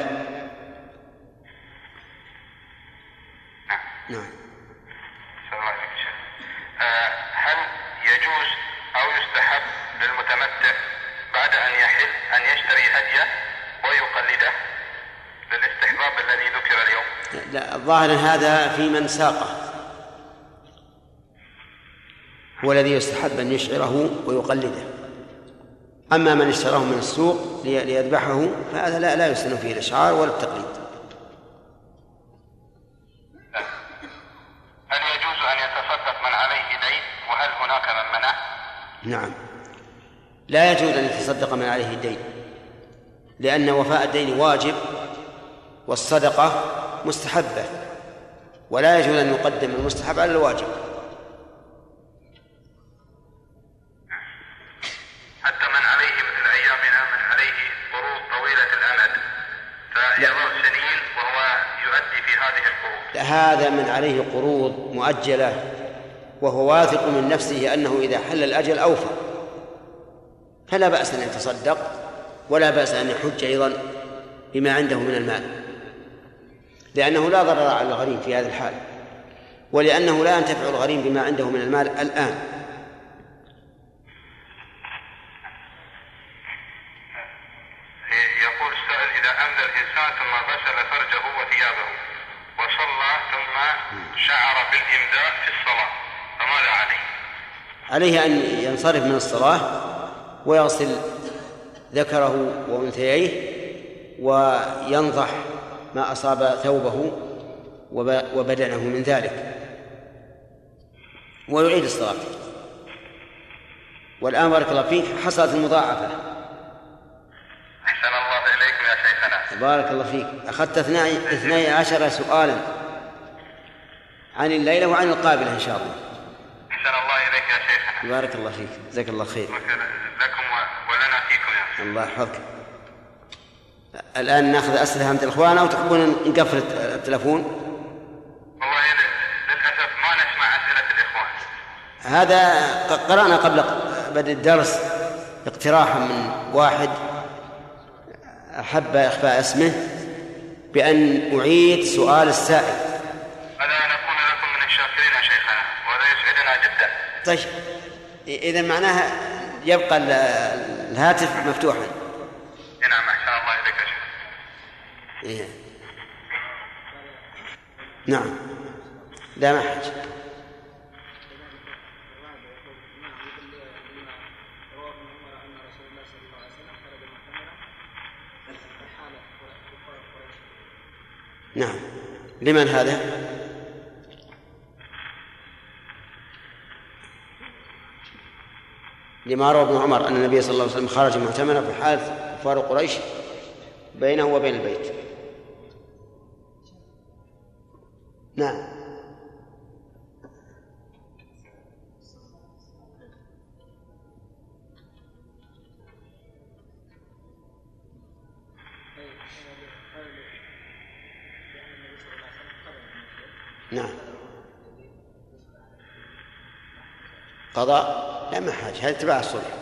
نعم. وسلم. آه، هل يجوز أو يستحب للمتمتع بعد أن يحل أن يشتري هدية ويقلده للاستحباب الذي ذكر اليوم؟ لا الظاهر هذا في من ساقه. هو الذي يستحب أن يشعره ويقلده. أما من اشتراه من السوق لي- ليذبحه فهذا لا لا يسن فيه الإشعار ولا التقليد. هل يجوز أن يتصدق من عليه دين؟ وهل هناك من منع نعم. لا يجوز أن يتصدق من عليه الدين لأن وفاء الدين واجب والصدقة مستحبة ولا يجوز أن يقدم المستحب على الواجب. هذا من عليه قروض مؤجلة وهو واثق من نفسه أنه إذا حل الأجل أوفى. فلا بأس أن يتصدق ولا بأس أن يحج أيضا بما عنده من المال. لأنه لا ضرر على الغريم في هذا الحال ولأنه لا ينتفع الغريم بما عنده من المال الآن يقول السائل إذا أمدى الإنسان ثم غسل فرجه وثيابه وصلى ثم شعر بالإمداء في الصلاة فماذا عليه؟ عليه أن ينصرف من الصلاة ويغسل ذكره وأنثييه وينضح ما أصاب ثوبه وب- وبدنه من ذلك. ويعيد الصلاة. والآن بارك الله فيك حصلت المضاعفة. أحسن الله إليكم يا شيخنا. بارك الله فيك. أخذت اثني اثني عشر سؤالا. عن الليلة وعن القابلة إن شاء الله. أحسن الله إليك يا شيخنا. بارك الله فيك. جزاك الله خير. لكم ولنا فيكم يا شيخ الله يحفظك. الآن نأخذ أسئلة عند الإخوان أو تحبون نقفل التلفون. والله للأسف ما نسمع أسئلة الإخوان. هذا قرأنا قبل بدء الدرس اقتراحا من واحد أحب إخفاء اسمه بأن أعيد سؤال السائل. هذا نكون لكم من الشاكرين يا شيخنا وهذا يسعدنا جدا طيب إذا معناها يبقى ال- الهاتف مفتوحا. نعم أحسن الله إليك إيه. نعم. لا ما حاجة نعم. لمن هذا؟ لما روى ابن عمر أن النبي صلى الله عليه وسلم خرج معتمرا في حال كفار قريش بينه وبين البيت. نعم. نعم. قضاء؟ لا ما حاجة هذا تبع الصلح.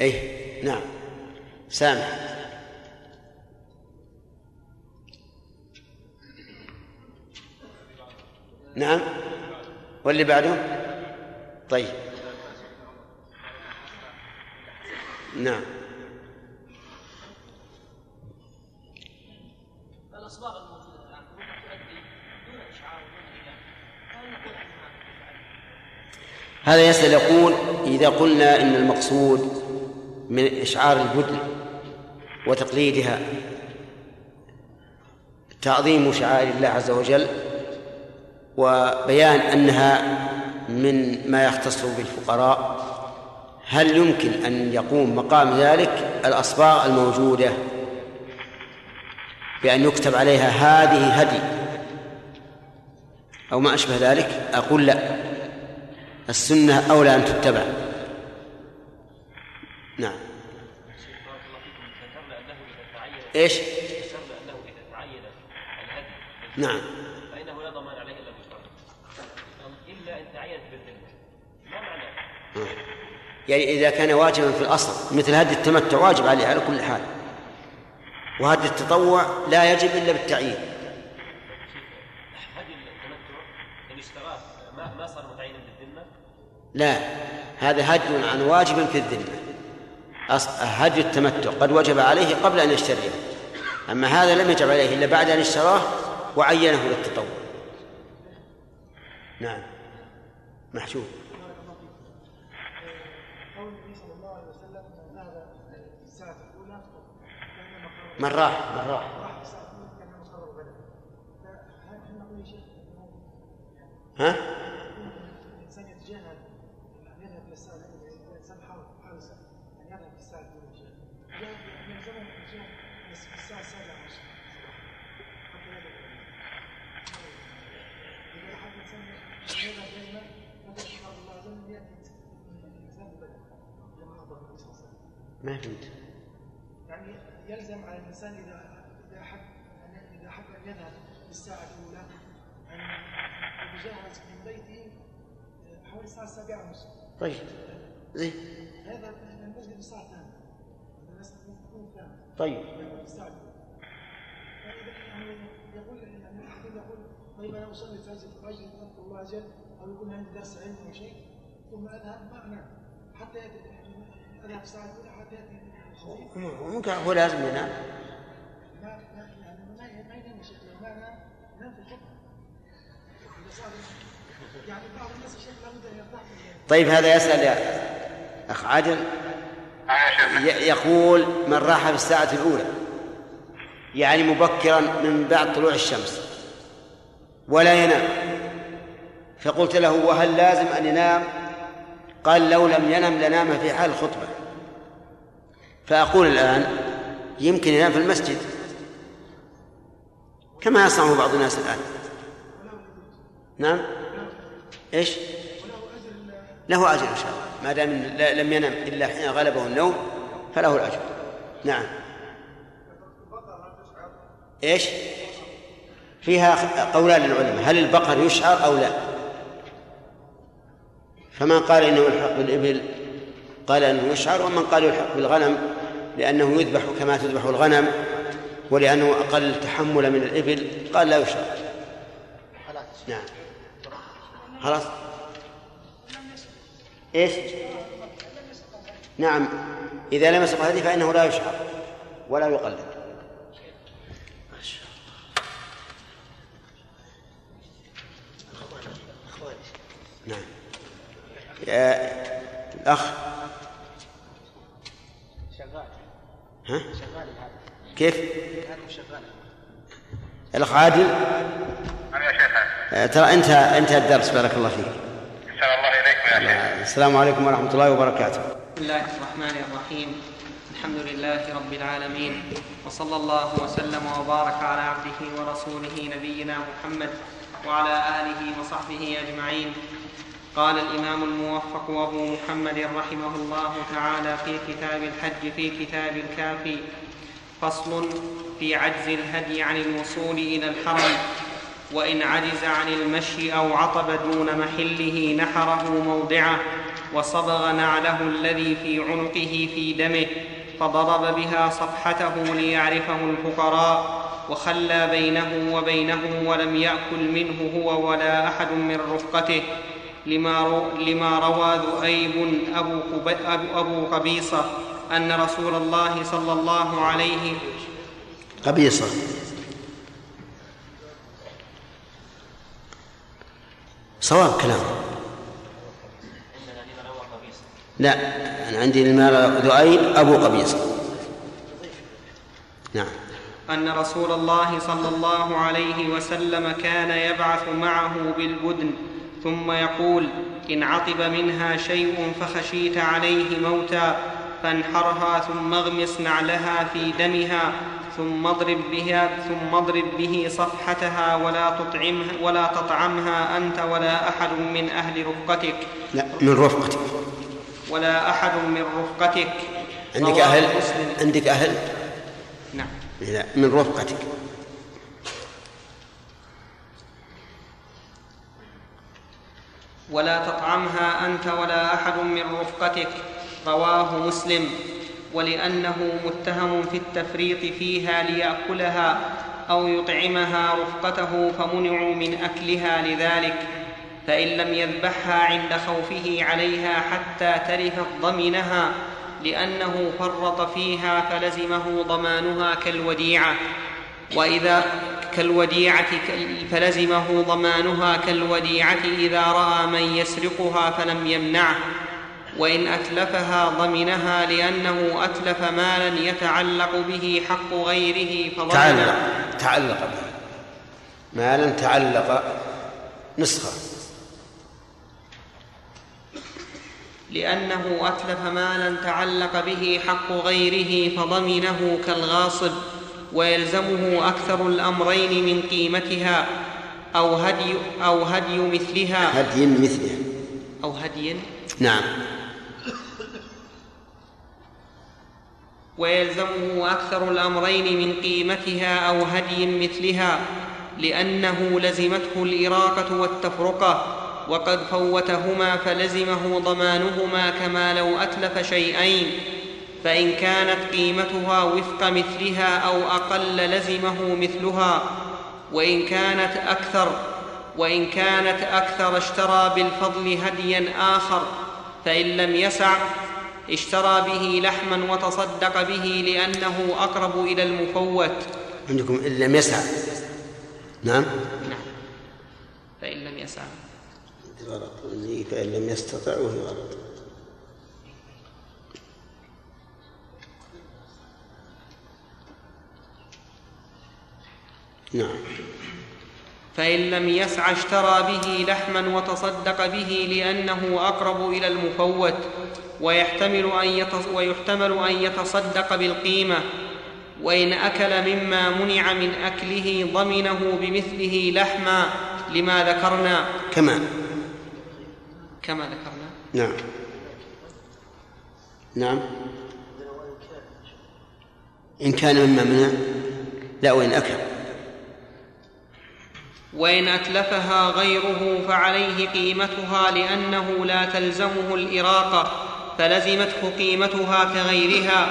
اي نعم. سامح. نعم. واللي بعده؟ طيب. نعم. هذا يسأل يقول إذا قلنا إن المقصود من إشعار البدن وتقليدها تعظيم شعائر الله عز وجل وبيان أنها من ما يختص بالفقراء هل يمكن أن يقوم مقام ذلك؟ الأصباغ الموجودة بأن يكتب عليها هذه هدي أو ما أشبه ذلك؟ أقول لا. السنة أولى أن تتبع. نعم. فيكم ذكرنا انه اذا تعين اذا الهدي نعم. فانه لا ضمان عليه الا الا ان تعينت ما معنى يعني إذا كان واجبا في الأصل مثل هدي التمتع واجب عليه على كل حال. وهدي التطوع لا يجب إلا بالتعيين هدي التمتع ان اشتراه ما ما صار متعينا بالذمه لا هذا هدي عن واجب في الذمة. هدي التمتع قد وجب عليه قبل أن يشتريه. أما هذا لم يجب عليه إلا بعد أن اشتراه وعينه للتطوع. نعم. محشوب قول النبي صلى الله عليه فهمت يعني يلزم على الإنسان اذا إذا أحب أن- إذا أحب أن يذهب في الساعة الاولى ان يتجهز من بيته حوالي الساعة السابعة ونصف طيب. زين هذا المسجد الساعة الثانية. الناس تكون طيب. الساعة الأولى. فإذا يعني يقول يعني احد يقول طيب أنا أصلي الفجر فجر اذكر الله عز وجل أو يكون عندي درس علم أو شيء ثم أذهب ما انام حتى ممكن هو لازم ينام طيب هذا يسأل يا أخ عادل. يقول من راح في الساعة الأولى؟ يعني مبكرا من بعد طلوع الشمس. ولا ينام. فقلت له وهل لازم أن ينام؟ قال لو لم ينم لنام في حال الخطبة فأقول الآن يمكن ينام في المسجد. كما يصنعه بعض الناس الآن. نعم؟ إيش؟ له أجر إن شاء الله. ما دام لم ينم إلا حين غلبه النوم فله الأجر. نعم. إيش؟ فيها قولان للعلماء. هل البقر يشعر أو لا؟ فمن قال إنه يلحق بالإبل قال إنه يشعر ومن قال يلحق بالغنم لأنه يذبح كما تذبح الغنم ولأنه أقل تحملا من الإبل قال لا يشعر. نعم. خلاص؟ إيش؟ نعم. إذا لمس هذه فإنه لا يشعر ولا يقلد. الأخ. ها؟ كيف؟ الأخ عادل. نعم يا شيخ. آه، ترى أنت انتهى الدرس بارك الله فيك. أحسن الله إليكم يا شيخ. السلام عليكم ورحمة الله وبركاته. بسم الله الرحمن الرحيم. الحمد لله رب العالمين. وصلى الله وسلم وبارك على عبده ورسوله نبينا محمد وعلى آله وصحبه أجمعين. قال الإمام الموفق أبو محمد رحمه الله تعالى في كتاب الحج في كتاب الكافي فصل في عجز الهدي عن الوصول إلى الحرم وإن عجز عن المشي أو عطب دون محله نحره موضعه وصبغ نعله الذي في عنقه في دمه فضرب بها صفحته ليعرفه الفقراء وخلى بينه وبينهم ولم يأكل منه هو ولا أحد من رفقته لما, رو لما روى ذؤيب أبو, أبو, أبو قبيصة أن رسول الله صلى الله عليه قبيصة. صواب كلام. لا أنا عندي المال ذؤيب أبو قبيصة. نعم. أن رسول الله صلى الله عليه وسلم كان يبعث معه بالبدن ثم يقول إن عطب منها شيء فخشيت عليه موتا فانحرها ثم اغمس نعلها في دمها ثم اضرب بها ثم اضرب به صفحتها ولا تطعمها ولا تطعمها أنت ولا أحد من أهل رفقتك. لا من رفقتك. ولا أحد من رفقتك. عندك مسلم. عندك أهل؟ نعم. لا من رفقتك. ولا تطعمها أنت ولا أحد من رفقتك. رواه مسلم. ولأنه متهم في التفريط فيها ليأكلها أو يطعمها رفقته فمنعوا من أكلها لذلك فإن لم يذبحها عند خوفه عليها حتى تلفت ضمنها لأنه فرط فيها فلزمه ضمانها كالوديعة. وإذا كالوديعة فلزمه ضمانها كالوديعة إذا رأى من يسرقها فلم يمنعه وإن أتلفها ضمنها لأنه أتلف مالا يتعلق به حق غيره فضمن تعلق تعلق به. مالا تعلق نسخة. لأنه أتلف مالا تعلق به حق غيره فضمنه كالغاصب. ويلزمه أكثر الأمرين من قيمتها أو هدي أو هدي مثلها. هدي مثلها. أو هدي. نعم. ويلزمه أكثر الأمرين من قيمتها أو هدي مثلها لأنه لزمته الإراقة والتفرقة وقد فوتهما فلزمه ضمانهما كما لو أتلف شيئين. فإن كانت قيمتها وفق مثلها أو أقل لزمه مثلها وإن كانت أكثر وإن كانت أكثر اشترى بالفضل هديا آخر فإن لم يسع اشترى به لحما وتصدق به لأنه أقرب إلى المفوت. عندكم إن لم يسع. نعم. نعم. فإن لم يسع. غلط فإن لم يستطع وهي غلط نعم. فإن لم يسع اشترى به لحما وتصدق به لأنه أقرب إلى المفوت ويحتمل أن ويحتمل أن يتصدق بالقيمة وإن أكل مما منع من أكله ضمنه بمثله لحما لما ذكرنا. كما. كما ذكرنا. نعم. نعم. إن كان مما منع لا وإن أكل. وإن أتلفها غيره فعليه قيمتها لأنه لا تلزمه الإراقة فلزمته قيمتها كغيرها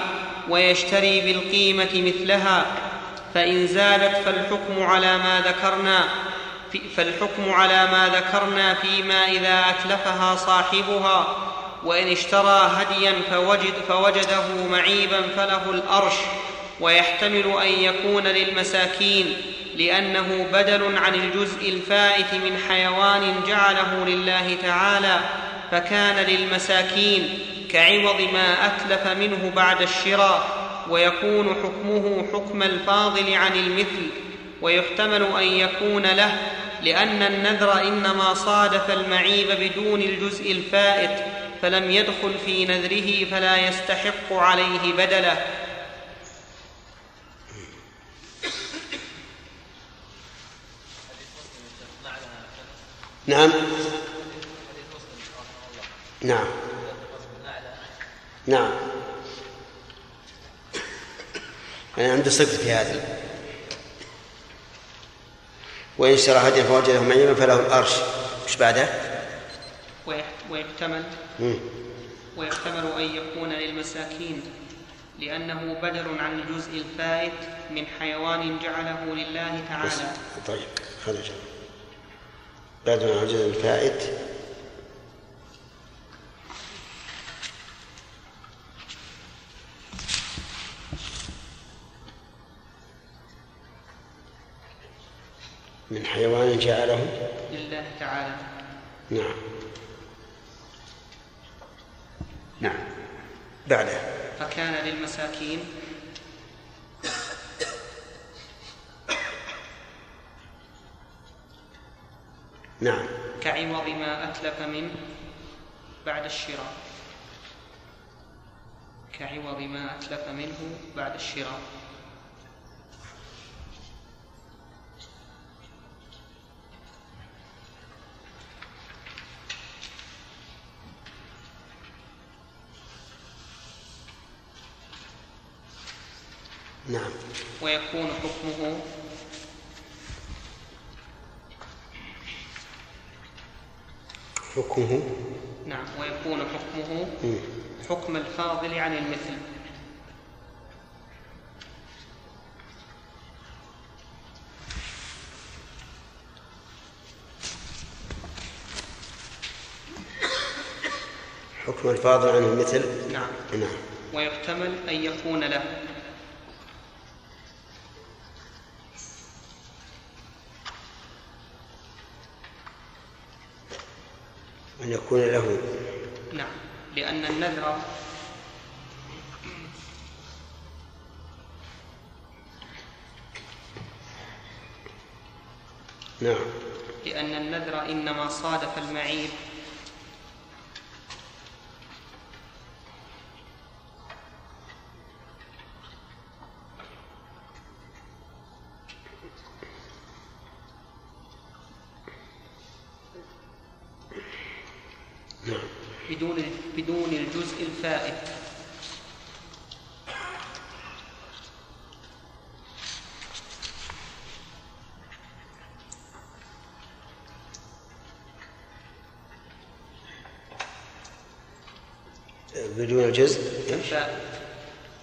ويشتري بالقيمة مثلها. فإن زادت فالحكم على ما ذكرنا فالحكم على ما ذكرنا فيما إذا أتلفها صاحبها وإن اشترى هديا فوجد فوجده معيبا فله الأرش ويحتمل أن يكون للمساكين. لأنه بدل عن الجزء الفائت من حيوان جعله لله تعالى فكان للمساكين كعوض ما أتلف منه بعد الشراء ويكون حكمه حكم الفاضل عن المثل ويحتمل أن يكون له لأن النذر إنما صادف المعيب بدون الجزء الفائت فلم يدخل في نذره فلا يستحق عليه بدله. نعم. نعم. نعم. أنا عندي صدق في هذا. وإن اشترى هديا فوجده معيبا فله الأرش. مش بعده؟ ويح- ويحتمل. ويحتمل أن يكون للمساكين لأنه بدل عن الجزء الفائت من حيوان جعله لله. تعالى. طيب خرج بعد عن الجزء الفائت. من حيوان جعله لله تعالى. نعم. نعم. بعده. فكان للمساكين. نعم. كعوض ما أتلف منه بعد الشراء. كعوض ما أتلف منه بعد الشراء. نعم. ويكون حكمه حكمه. نعم ويكون حكمه مم. حكم الفاضل عن المثل. حكم الفاضل عنه المثل. نعم. نعم. ويحتمل أن يكون له. أن يكون له. نعم. لأن النذر نعم. لأن النذر إنما صادف المعيب الجزء إيش؟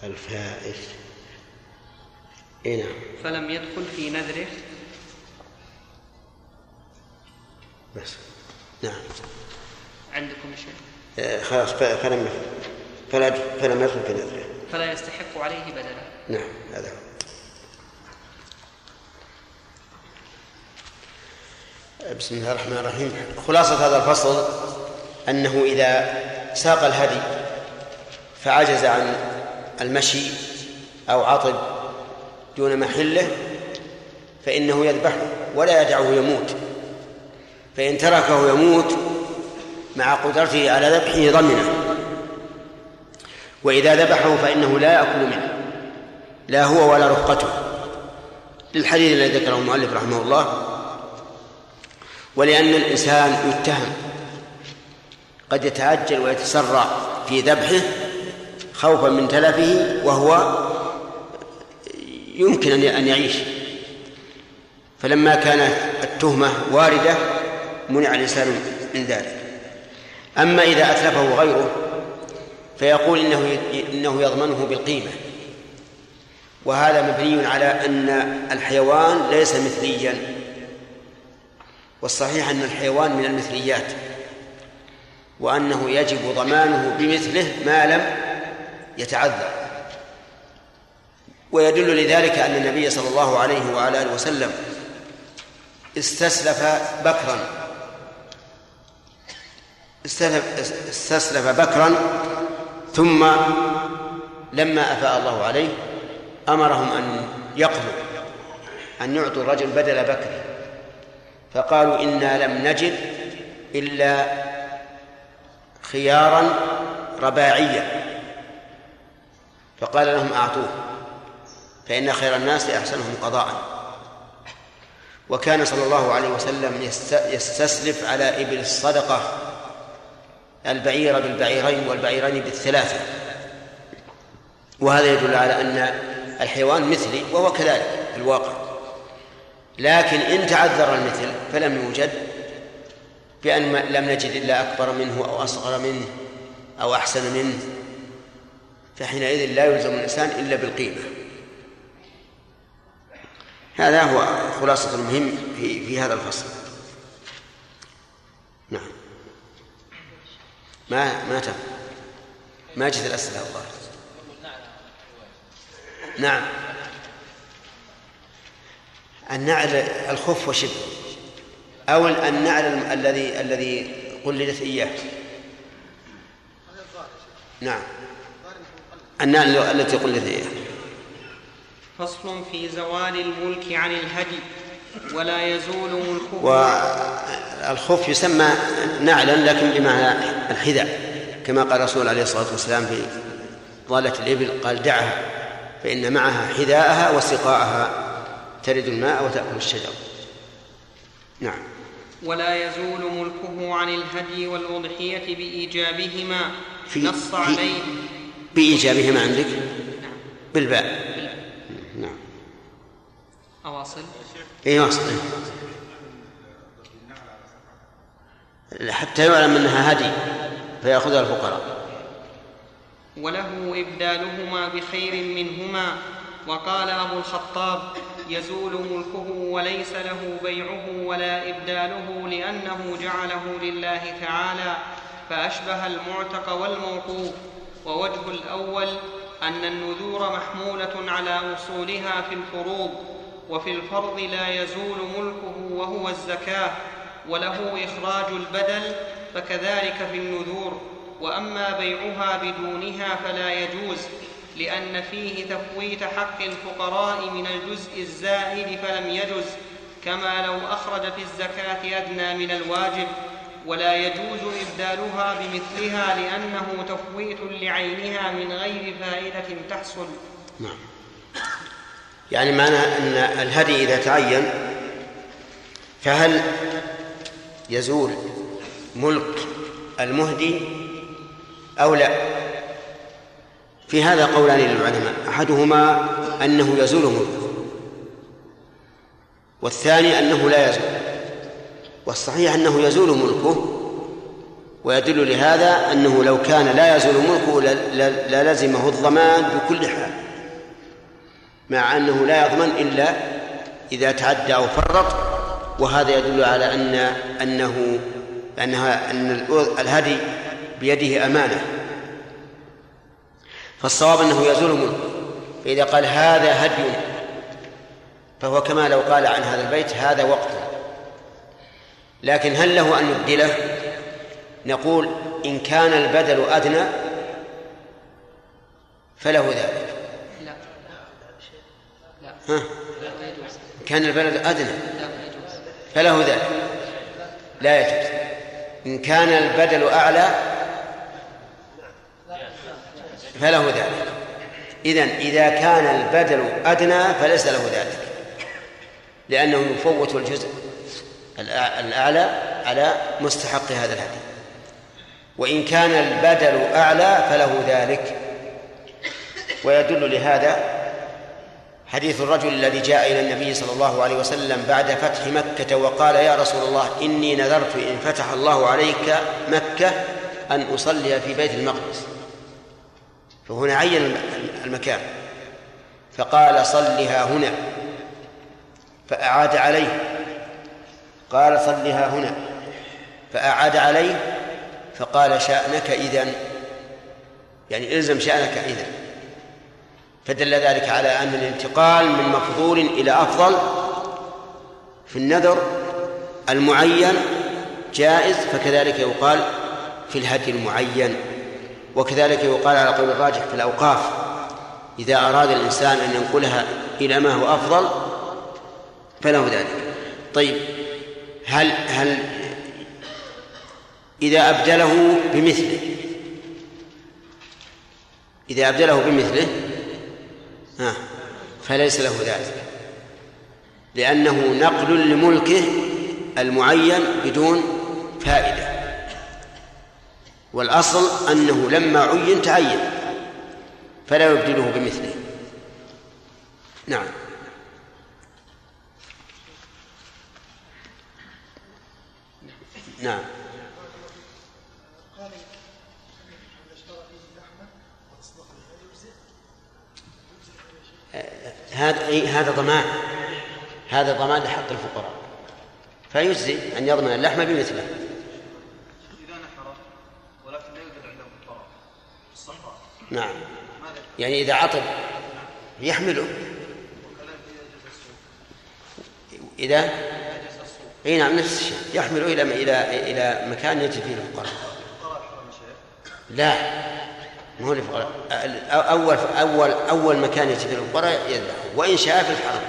الفائت اي نعم. فلم يدخل في نذره بس. نعم. عندكم شيء؟ آه، خلاص فلم فلا فلم يدخل في نذره فلا يستحق عليه بدلا. نعم هذا هو. بسم الله الرحمن الرحيم. خلاصة هذا الفصل أنه إذا ساق الهدي فعجز عن المشي أو عطب دون محله فإنه يذبحه ولا يدعه يموت. فإن تركه يموت مع قدرته على ذبحه ضمنه. وإذا ذبحه فإنه لا يأكل منه لا هو ولا رفقته. للحديث الذي ذكره المؤلف رحمه الله ولأن الإنسان يتهم قد يتعجل ويتسرع في ذبحه خوفا من تلفه وهو يمكن أن يعيش. فلما كانت التهمة واردة منع الإنسان من ذلك. أما إذا أتلفه غيره فيقول إنه إنه يضمنه بالقيمة. وهذا مبني على أن الحيوان ليس مثليا. والصحيح أن الحيوان من المثليات وأنه يجب ضمانه بمثله ما لم يتعذر. ويدل لذلك أن النبي صلى الله عليه وعلى آله وسلم استسلف بكرا. استسلف بكرا ثم لما أفاء الله عليه أمرهم أن يقضوا أن يعطوا الرجل بدل بكر. فقالوا إنا لم نجد إلا خيارا رباعيا فقال لهم أعطوه فإن خير الناس أحسنهم قضاء. وكان صلى الله عليه وسلم يستسلف على إبل الصدقة البعير بالبعيرين والبعيرين بالثلاثة. وهذا يدل على أن الحيوان مثلي وهو كذلك في الواقع. لكن إن تعذر المثل فلم يوجد بأن لم نجد إلا أكبر منه أو أصغر منه أو أحسن منه. فحينئذ لا يلزم الإنسان إلا بالقيمة. هذا هو خلاصة المهم في في هذا الفصل. نعم. ما ما تم. ما جت الأسئلة الظاهر نعم. النعل الخف وشبه أو النعل الذي الذي قلدت إياه. نعم. النعل التي قلدت إياه فصل في زوال الملك عن الهدي ولا يزول ملكه. والخف يسمى نعلا لكن بمعنى الحذاء. كما قال الرسول عليه الصلاة والسلام في ضالة الإبل قال دعها فإن معها حذاءها وسقاءها ترد الماء وتأكل الشجر. نعم. ولا يزول ملكه عن الهدي والأضحية بإيجابهما. في نص عليه. بإيجابهما عندك؟ بالباء. نعم. أواصل. اي واصل. حتى يعلم أنها هدي فيأخذها الفقراء. وله إبدالهما بخير منهما. وقال أبو الخطاب يزول ملكه وليس له بيعه ولا إبداله لأنه جعله لله تعالى فأشبه المعتق والموقوف. ووجه الأول أن النذور محمولة على أصولها في الفروض وفي الفرض لا يزول ملكه وهو الزكاة وله إخراج البدل فكذلك في النذور. وأما بيعها بدونها فلا يجوز لأن فيه تفويت حق الفقراء من الجزء الزائد فلم يجز كما لو اخرج في الزكاة أدنى من الواجب. ولا يجوز إبدالها بمثلها لأنه تفويت لعينها من غير فائدة تحصل. نعم. يعني معنى أن الهدي إذا تعين فهل يزول ملك المهدي أو لا؟ في هذا قولان للعلماء أحدهما أنه يزول ملكه والثاني أنه لا يزول. والصحيح أنه يزول ملكه ويدل لهذا أنه لو كان لا يزول ملكه للزمه الضمان بكل حال مع أنه لا يضمن إلا إذا تعدى أو فرط. وهذا يدل على ان انه انها أن الأ- الهدي بيده أمانة. فالصواب أنه يزول ملكه. فإذا قال هذا هدي فهو كما لو قال عن هذا البيت هذا وقت. لكن هل له أن يبدله؟ نقول إن كان البدل أدنى فله ذلك. لا. لا. ها؟ لا يجوز كان البلد أدنى فله ذلك. لا يجوز. إن كان البدل أعلى فله ذلك. إذن إذا كان البدل أدنى فليس له ذلك لأنه يفوت الجزء. الأعلى على مستحق هذا الهدي. وإن كان البدل أعلى فله ذلك. ويدل لهذا حديث الرجل الذي جاء إلى النبي صلى الله عليه وسلم بعد فتح مكة وقال يا رسول الله إني نذرت إن فتح الله عليك مكة أن أصلي في بيت المقدس. فهنا عين المكان. فقال صلها هنا. فأعاد عليه. قال صلها هنا. فأعاد عليه فقال شأنك إذن. يعني إلزم شأنك إذن. فدل ذلك على أن الانتقال من مفضول إلى أفضل. في النذر المعين جائز فكذلك يقال في الهدي المعين. وكذلك يقال على قول الراجح في الأوقاف إذا أراد الإنسان أن ينقلها إلى ما هو أفضل فله ذلك. طيب هل هل إذا أبدله بمثله؟ إذا أبدله بمثله؟ ها فليس له ذلك. لأنه نقل لملكه المعين بدون فائدة. والأصل أنه لما عين تعين فلا يبدله بمثله. نعم. نعم. هذا أي هذا ضمان. هذا ضمان لحق الفقراء. فيجزي أن يضمن اللحم بمثله. إذا نحر ولكن لا يوجد عنده فقراء في الصحراء. نعم. يعني إذا عطب يحمله. وكذلك اي نعم نفس الشيء. يحمله إلى إلى إلى مكان يجد فيه الفقراء. لا ما هو الفقراء. أول أول أول مكان يجد فيه الفقراء يذبحه وإن شاء في الحرم.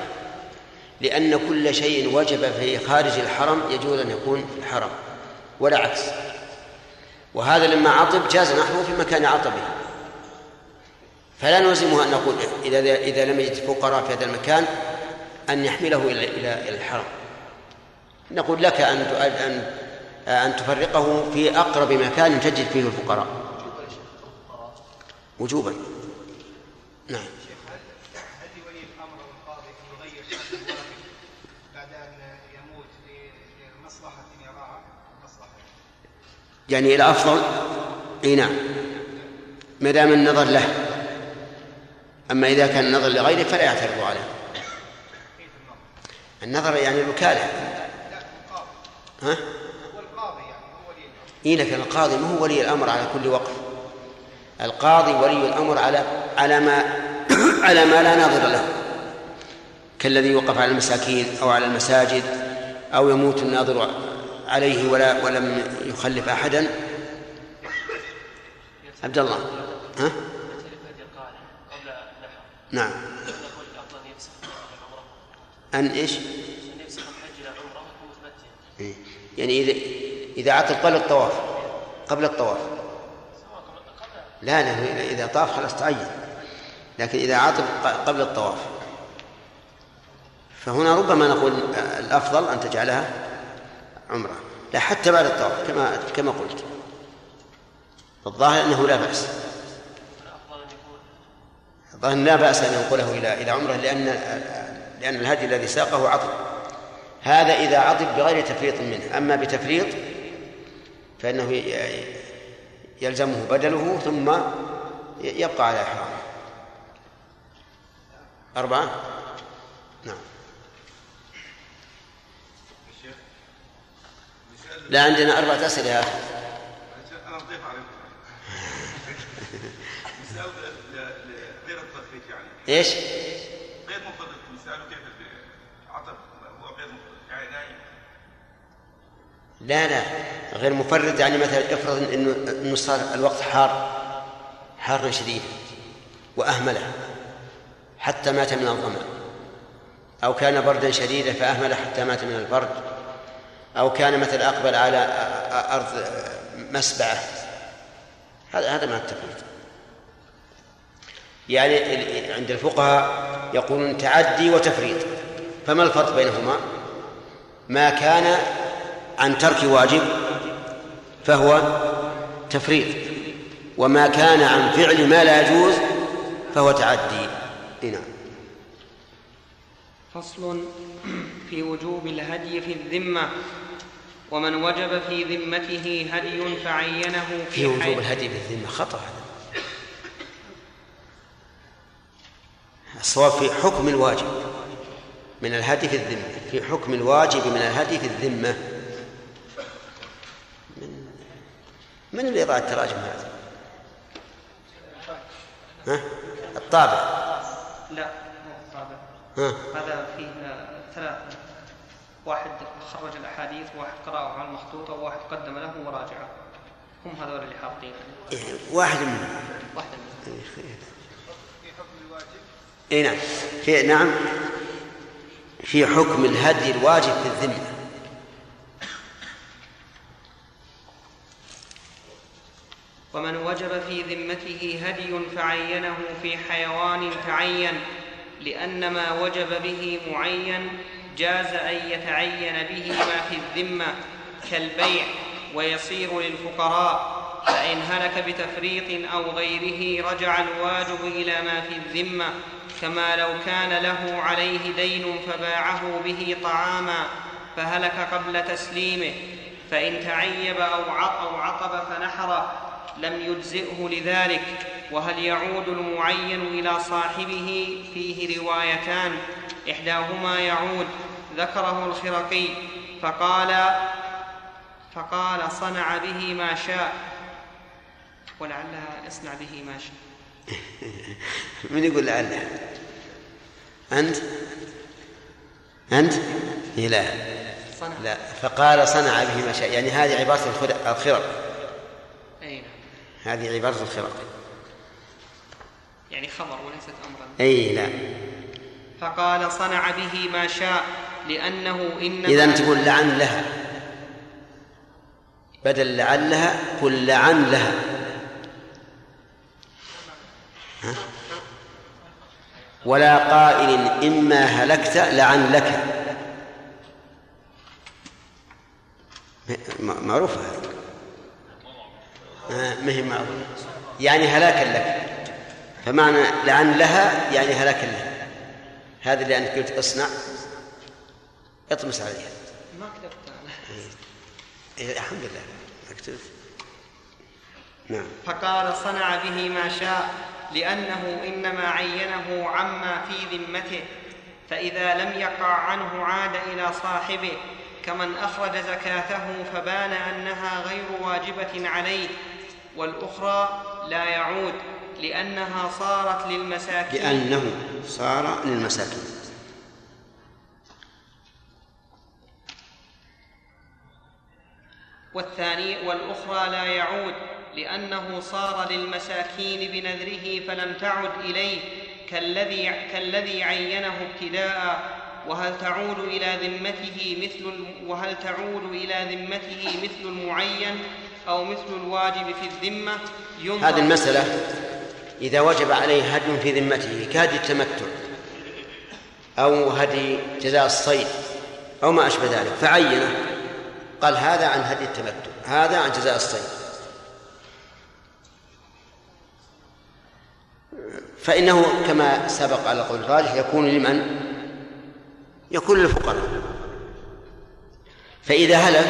لأن كل شيء وجب في خارج الحرم يجوز أن يكون في الحرم ولا عكس. وهذا لما عطب جاز نحوه في مكان عطبه. فلا نلزمه أن نقول إذا إذا لم يجد فقراء في هذا المكان أن يحمله إلى إلى الحرم. نقول لك أن أن أن تفرقه في أقرب مكان تجد فيه الفقراء. وجوبا. نعم. يعني إلى أفضل؟ إي نعم. ما دام النظر له. أما إذا كان النظر لغيره فلا يعترض عليه. النظر يعني الوكالة. ها؟ القاضي يعني هو ولي الامر اي لكن القاضي؟ ما هو ولي الأمر على كل وقف. القاضي ولي الأمر على على ما على ما لا ناظر له. كالذي يوقف على المساكين أو على المساجد أو يموت الناظر عليه ولا ولم يخلف أحدا. عبد الله. ها؟ نعم. نقول الافضل ان يفسخ العمره ان إيش ان يفسخ الحج إلى عمره ويكون متمتع إيه. يعني اذا إذا عطل قبل الطواف قبل الطواف. لا لا إذا طاف خلاص تعين. لكن إذا عطل قبل الطواف. فهنا ربما نقول الأفضل أن تجعلها عمرة لا حتى بعد الطواف كما كما قلت. الظاهر أنه لا يكون الظاهر أن لا بأس أن ينقله إلى إلى عمرة لأن لأن الهدي الذي ساقه عطل هذا إذا عطل بغير تفريط منه. أما بتفريط فإنه ي- يلزمه بدله ثم يبقى على احرامه أربعة؟ نعم. لا عندنا أربعة أسئلة يا أخي. أنا ضيف عليكم مثال غير التخفيف يعني إيش؟ غير مفضل مثال كيف عطب هو غير مفضل يعني نايم لا لا غير مفرد يعني مثلا افرض إنه صار الوقت حار حارا شديدا وأهمله حتى مات من الظمأ أو كان بردا شديدا فأهمل حتى مات من البرد أو كان مثلا أقبل على أرض مسبعة. هذا هذا ما التفريط يعني عند الفقهاء يقولون تعدي وتفريط فما الفرق بينهما؟ ما كان عن ترك واجب فهو تفريط. وما كان عن فعل ما لا يجوز فهو تعدي. نعم. فصل في وجوب الهدي في الذمة. ومن وجب في ذمته هدي فعينه في, في وجوب الهدي في الذمة خطأ. هذا الصواب في حكم الواجب من الهدي في الذمة. في حكم الواجب من الهدي في الذمة من من اللي يضع التراجم هذا؟ ها؟ الطابع. لا مو الطابع. ها؟ هذا فيه ثلاثة واحد خرج الأحاديث وواحد قرأه على المخطوطة وواحد قدم له وراجعه. هم هذول اللي حاطين إيه، واحد منهم. واحدة منهم. اي نعم. في نعم. في حكم الهدي الواجب في الذمة. ومن وجب في ذمته هدي فعينه في حيوان تعين لأن ما وجب به معين جاز أن يتعين به ما في الذمة كالبيع ويصير للفقراء فإن هلك بتفريط أو غيره رجع الواجب إلى ما في الذمة كما لو كان له عليه دين فباعه به طعاما فهلك قبل تسليمه فإن تعيب أو ع- أو عقب فنحره لم يجزئه لذلك وهل يعود المعين إلى صاحبه؟ فيه روايتان. إحداهما يعود ذكره الخرقي فقال فقال صنع به ما شاء. ولعلها اصنع به ما شاء. من يقول لعله أنت؟ أنت؟ إيه لا. صنع. لا. فقال صنع به ما شاء. يعني هذه عبارة الخرق- هذه عبارة الخرق يعني خبر وليست أمرا. أي لا. فقال صنع به ما شاء لأنه إنما إذا تقول لعن لها. بدل لعلها قل لعن لها. ها؟ ولا قائل إما هلكت لعن لك. معروفة هذه. ما هي معروفة يعني هلاكا لك. فمعنى لعن لها يعني هلاكا لها. هذا اللي أنت قلت اصنع. اطمس عليها. ما كتبت أنا إيه الحمد لله. مكتوب. نعم. فقال صنع به ما شاء لأنه إنما عينه عما في ذمته فإذا لم يقع عنه عاد إلى صاحبه كمن أخرج زكاته فبان أنها غير واجبة عليه. والأخرى لا يعود لأنها صارت للمساكين. لأنه صار للمساكين. والثاني والأخرى لا يعود لأنه صار للمساكين بنذره فلم تعد إليه كالذي كالذي عينه ابتداء. وهل تعود إلى ذمته مثل وهل تعود إلى ذمته مثل المعين؟ أو مثل الواجب في الذمة ينظر هذه المسألة إذا وجب عليه هدي في ذمته كهدي التمتع أو هدي جزاء الصيد أو ما أشبه ذلك فعينه. قال هذا عن هدي التمتع هذا عن جزاء الصيد. فإنه كما سبق على قول الراجح يكون لمن؟ يكون للفقراء. فإذا هلك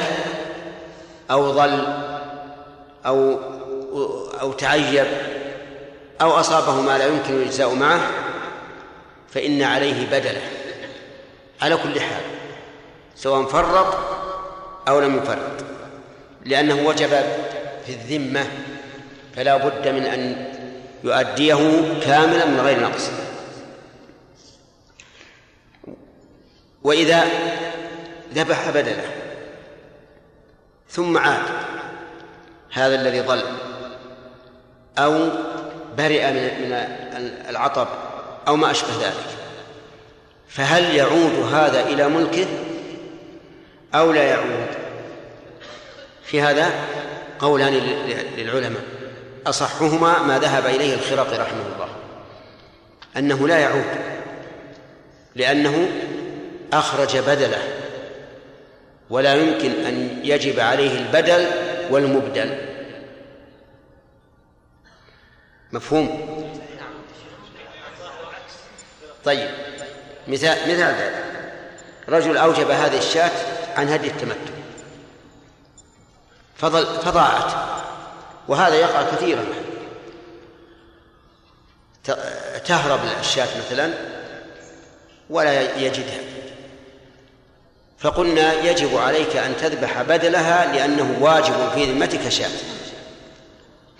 أو ضل أو أو تعيب أو أصابه ما لا يمكن الإجزاء معه فإن عليه بدله. على كل حال سواء فرط أو لم يفرط. لأنه وجب في الذمة فلا بد من أن يؤديه كاملا من غير نقص. وإذا ذبح بدله ثم عاد هذا الذي ضل أو برئ من العطب أو ما أشبه ذلك. فهل يعود هذا إلى ملكه أو لا يعود؟ في هذا قولان للعلماء. أصحهما ما ذهب إليه الخرقي رحمه الله. أنه لا يعود. لأنه أخرج بدله. ولا يمكن أن يجب عليه البدل والمبدل. مفهوم؟ طيب مثال مثال ذلك. رجل أوجب هذه الشاة عن هدي التمتع. فضل فضاعت. وهذا يقع كثيرا. تهرب الشاة مثلا ولا يجدها. فقلنا يجب عليك أن تذبح بدلها لأنه واجب في ذمتك شاة.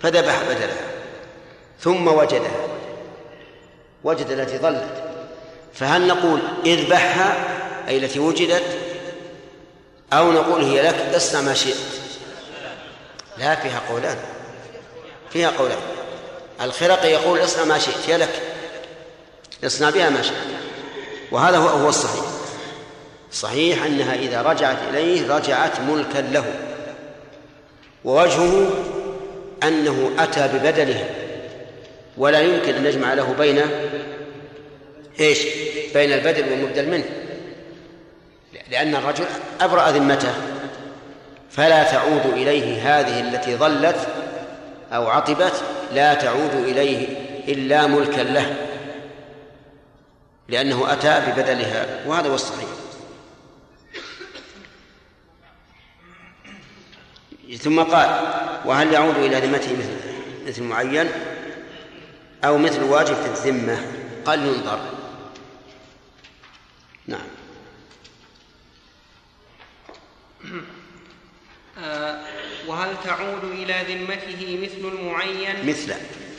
فذبح بدلها ثم وجدها وجد التي ظلت. فهل نقول اذبحها أي التي وجدت أو نقول هي لك اصنع ما شئت؟ لا فيها قولان. فيها قولان. الخرقي يقول اصنع ما شئت هي لك. اصنع بها ما شئت. وهذا هو الصحيح. صحيح أنها إذا رجعت إليه رجعت ملكا له. ووجهه أنه أتى ببدلها ولا يمكن أن نجمع له بين إيش؟ بين البدل والمبدل منه. لأن الرجل أبرأ ذمته. فلا تعود إليه هذه التي ظلت أو عطبت لا تعود إليه إلا ملكا له. لأنه أتى ببدلها وهذا هو الصحيح. ثم قال وهل يعود إلى ذمته مثل مثل معين أو مثل واجب في الذمة؟ قال ينظر. نعم. آه، وهل تعود إلى ذمته مثل المعين؟ مثل.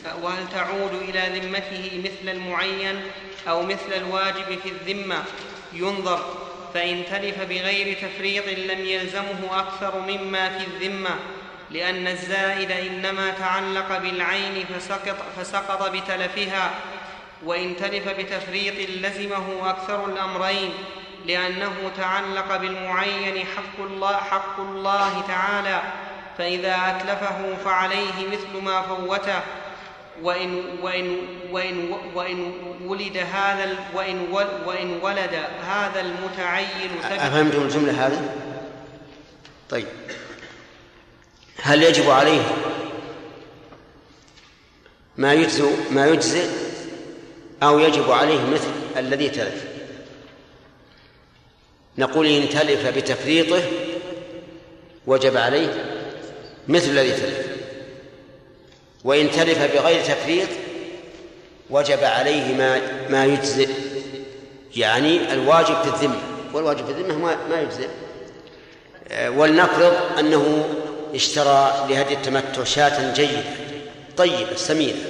آه، وهل تعود إلى ذمته مثل المعين أو مثل الواجب في الذمة؟ ينظر. فإن تلف بغير تفريط لم يلزمه أكثر مما في الذمة لأن الزائد إنما تعلق بالعين فسقط, فسقط بتلفها وإن تلف بتفريط لزمه أكثر الأمرين لأنه تعلق بالمعين حق الله, حق الله تعالى فإذا أتلفه فعليه مثل ما فوته. وإن, وإن, وإن, وإن ولد هذا وإن, وإن ولد هذا المتعين أفهمتم الجملة هذه؟ طيب. هل يجب عليه ما يجزئ ما يجزئ أو يجب عليه مثل الذي تلف نقول إن تلف بتفريطه وجب عليه مثل الذي تلف. وإن تلف بغير تفريط وجب عليه ما ما يجزئ. يعني الواجب في الذمة. والواجب في الذمة ما ما يجزئ. آه، ولنفرض أنه اشترى لهدي التمتع شاة جيدة طيبة سمينة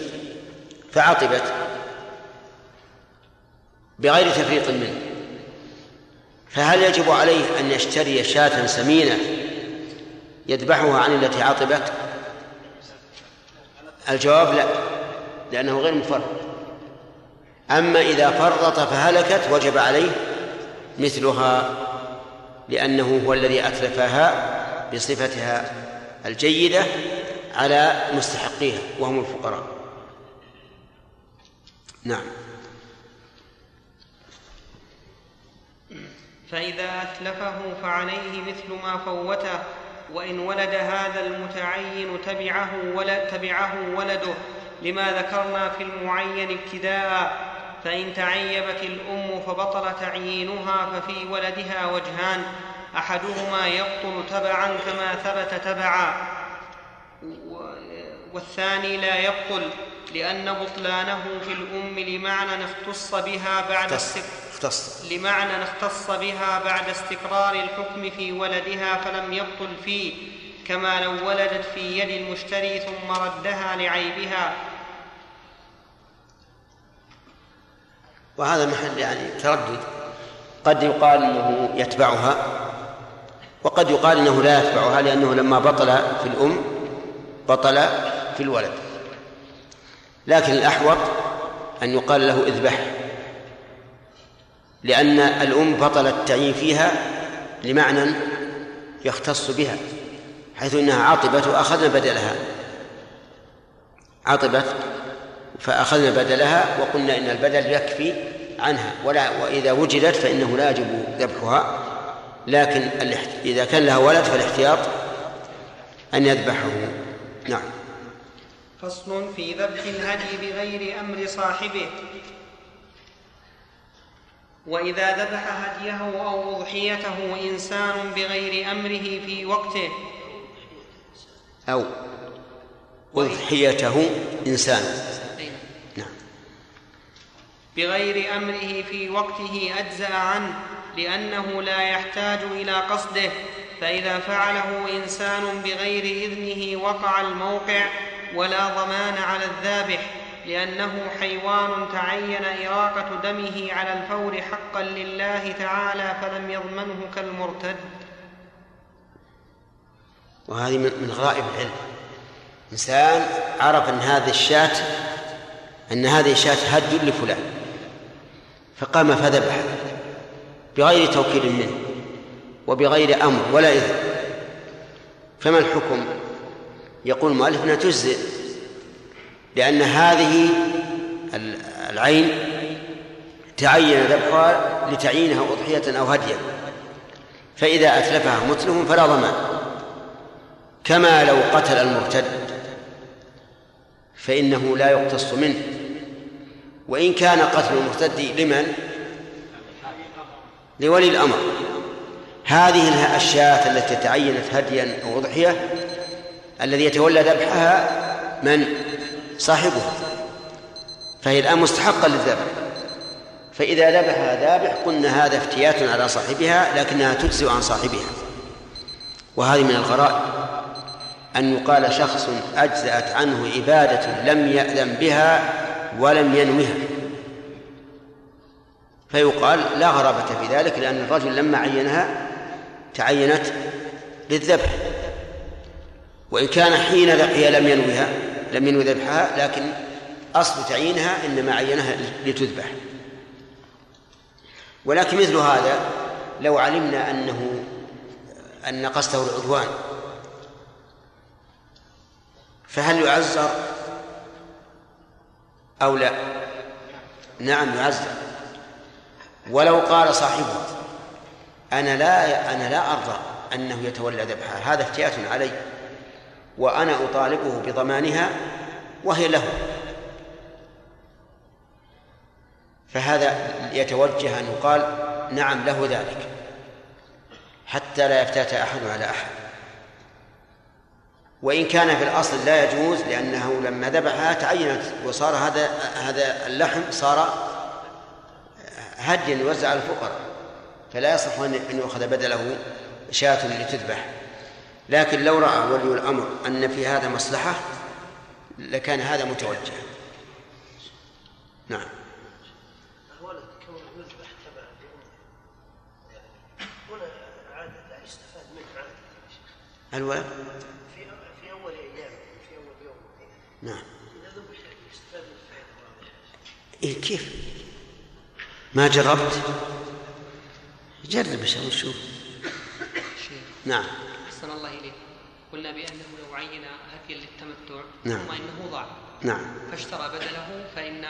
فعطبت بغير تفريط منه. فهل يجب عليه أن يشتري شاة سمينة يذبحها عن التي عطبت الجواب لا لأنه غير مفرط. أما إذا فرط فهلكت وجب عليه مثلها لأنه هو الذي أتلفها بصفتها الجيدة على مستحقيها وهم الفقراء. نعم. فإذا أتلفه فعليه مثل ما فوته وإن ولد هذا المتعين تبعه ولد تبعه ولده. لما ذكرنا في المعين ابتداء فإن تعيبت الأم فبطل تعيينها ففي ولدها وجهان. أحدهما يبطل تبعا كما ثبت تبعا. والثاني لا يبطل لأن بطلانه في الأم لمعنى اختص بها بعد اختص لمعنى اختص بها بعد استقرار الحكم في ولدها فلم يبطل فيه كما لو ولدت في يد المشتري ثم ردها لعيبها. وهذا محل يعني تردد. قد يقال إنه يتبعها وقد يقال إنه لا يتبعها لأنه لما بطل في الأم بطل في الولد. لكن الأحوط أن يقال له اذبح. لأن الأم بطل التعيين فيها لمعنى يختص بها حيث إنها عاطبت وأخذنا بدلها. عاطبت فأخذنا بدلها وقلنا إن البدل يكفي عنها ولا وإذا وجدت فإنه لا يجب ذبحها. لكن. إذا كان لها ولد فالاحتياط أن يذبحه. نعم. فصل في ذبح الهدي بغير أمر صاحبه. وإذا ذبح هديه أو أضحيته إنسان بغير أمره في وقته. أو أضحيته إنسان. نعم. بغير أمره في وقته أجزأ عنه لأنه لا يحتاج إلى قصده. فإذا فعله إنسان بغير إذنه وقع الموقع ولا ضمان على الذابح. لأنه حيوان تعين إراقة دمه على الفور حقا لله تعالى فلم يضمنه كالمرتد. وهذه من غرائب العلم. إنسان عرف أن هذه الشاة أن هذه الشاة هد لفلان فقام فذبح بغير توكيل منه وبغير أمر ولا إذن. فما الحكم؟ يقول المؤلف أنها تجزئ. لأن هذه العين تعين ذبحها لتعيينها أضحية أو هديا فإذا أتلفها متلف فلا ضمان كما لو قتل المرتد فإنه لا يقتص منه وإن كان قتل المرتد لمن؟ لولي الأمر هذه الشاة التي تعينت هديا أو أضحية الذي يتولى ذبحها من؟ صاحبها فهي الآن مستحقة للذبح. فإذا ذبحها ذابح قلنا هذا افتيات على صاحبها لكنها تجزئ عن صاحبها. وهذه من الغرائب. أن يقال شخص أجزأت عنه عبادة لم يأذن بها ولم ينوها. فيقال لا غرابة في ذلك لأن الرجل لما عينها تعينت للذبح. وإن كان حين هي لم ينوها. لم ينوي ذبحها لكن أصل تعيينها إنما عينها لتذبح. ولكن مثل هذا لو علمنا أنه أن قصده العدوان فهل يعزر أو لا؟ نعم يعزر. ولو قال صاحبه أنا لا أنا لا أرضى أنه يتولى ذبحها. هذا افتيات علي وأنا أطالبه بضمانها وهي له. فهذا يتوجه أن يقال نعم له ذلك حتى لا يفتات أحد على أحد. وإن كان في الأصل لا يجوز لأنه لما ذبحها تعينت وصار هذا هذا اللحم صار هديا يوزع على الفقراء. فلا يصح أن يؤخذ بدله شاة لتذبح. لكن لو رأى ولي الأمر أن في هذا مصلحة لكان هذا متوجها نعم. الولد في في أول أيام في أول يوم نعم. ذبح يستفاد إيه كيف؟ ما جربت؟ جرب شو نشوف شيخ نعم أحسن الله إليك قلنا بأنه لو عين هديا للتمتع نعم. ثم إنه ضاع. نعم. فاشترى بدله فإن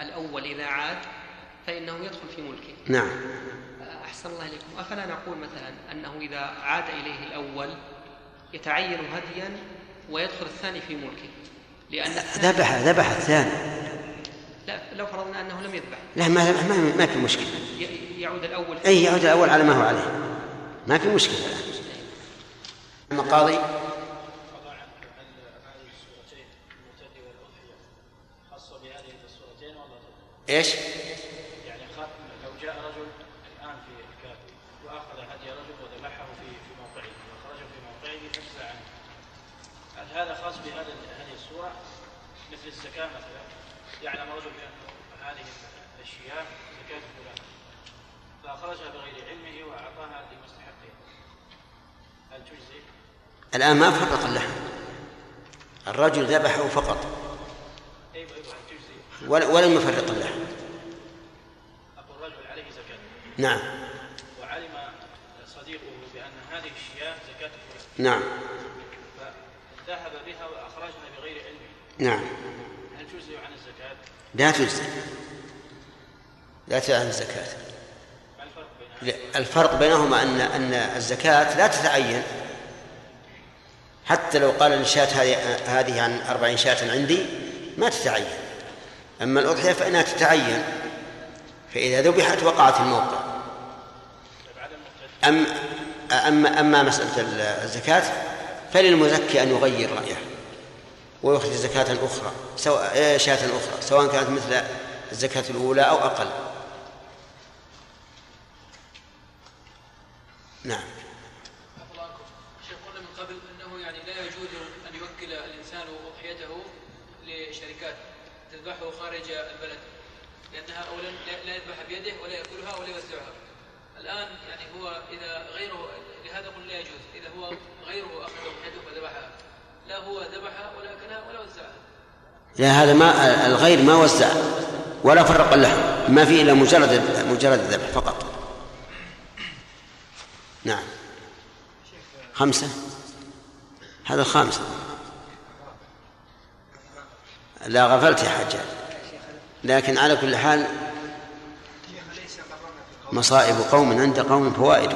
الأول إذا عاد فإنه يدخل في ملكه. نعم. أحسن الله إليكم. أفلا نقول مثلا أنه إذا عاد إليه الأول يتعين هديا ويدخل الثاني في ملكه. لأن ذبح ذبح الثاني لا لو فرضنا أنه لم يذبح. لا ما ما, ما في مشكلة. يعود الأول. أي يعود الأول على ما هو عليه. ما في مشكلة. أما قاضي؟ ولا إيش؟ يعني لو جاء رجل الآن في الكافي وأخذ هدي رجل وذبحه في في موقعه وخرج في موقعه فجزى عنه. هل هذا خاص بهذا هذه الصورة؟ مثل الزكاة مثلا. يعلم رجل بأن هذه الأشياء زكاة فلان. فأخرجها بغير علمه وأعطاها لمستحقه. هل تجزي؟ الآن ما فرق اللحم الرجل ذبحه فقط. تجزي؟ ول- ولم يفرق اللحم أقول رجل عليه زكاة. نعم. وعلم صديقه بأن هذه الشياه فلان نعم. فذهب بها واخرجها بغير علمه نعم. هل تجزي عن الزكاة؟ لا تجزي لا تجزي عن الزكاة. الفرق بينهما أن أن الزكاة لا تتعين. حتى لو قال الشاة هذه هذه عن أربعين شاة عندي ما تتعين. أما الأضحية فإنها تتعين فإذا ذبحت وقعت الموقع. أم أما أما مسألة الزكاة فللمزكي أن يغير رأيه ويخرج زكاة أخرى سواء إيه، شاة أخرى سواء كانت مثل الزكاة الأولى أو أقل. نعم. خارج البلد. لأنها اولا لا- يذبح بيده ولا يأكلها ولا يوزعها الآن يعني هو إذا غيره لهذا قلنا لا يجوز. إذا هو غيره اخذ اضحيته فذبحها لا هو ذبحها ولا أكلها ولا وزعها لا هذا ما الغير ما وزع ولا فرق اللحم ما فيه إلا مجرد مجرد الذبح فقط. نعم. خمسة. هذا الخامسة لا غفلت يا حجاج. لكن على كل حال مصائب قوم عند قوم فوائد.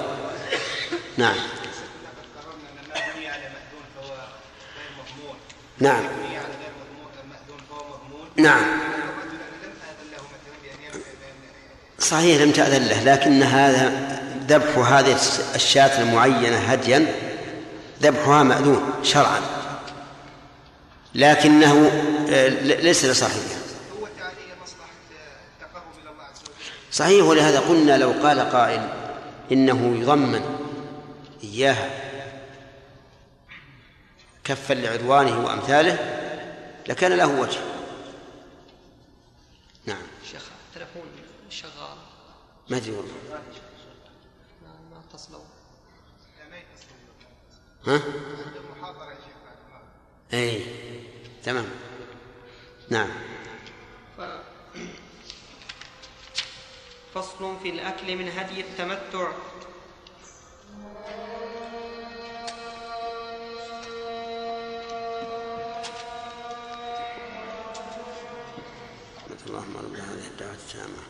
نعم. نعم. نعم. صحيح لم تأذن له لكن هذا ذبح هذه الشاة المعينة هديا ذبحها مأذون شرعا. لكنه آه، ليس لصاحبها صحيح ولهذا قلنا لو قال قائل إنه يضمن إياها كفا لعدوانه وأمثاله لكان له وجه. نعم. شيخ التلفون شغال. ما أدري والله. ما ما اتصلوا لا ما يتصل ها؟ عنده محاضرة يا شيخ. بعد المغرب اي تمام. نعم. فصل في الأكل من هدي التمتع. اللهم رب هذه الدعوة التامة.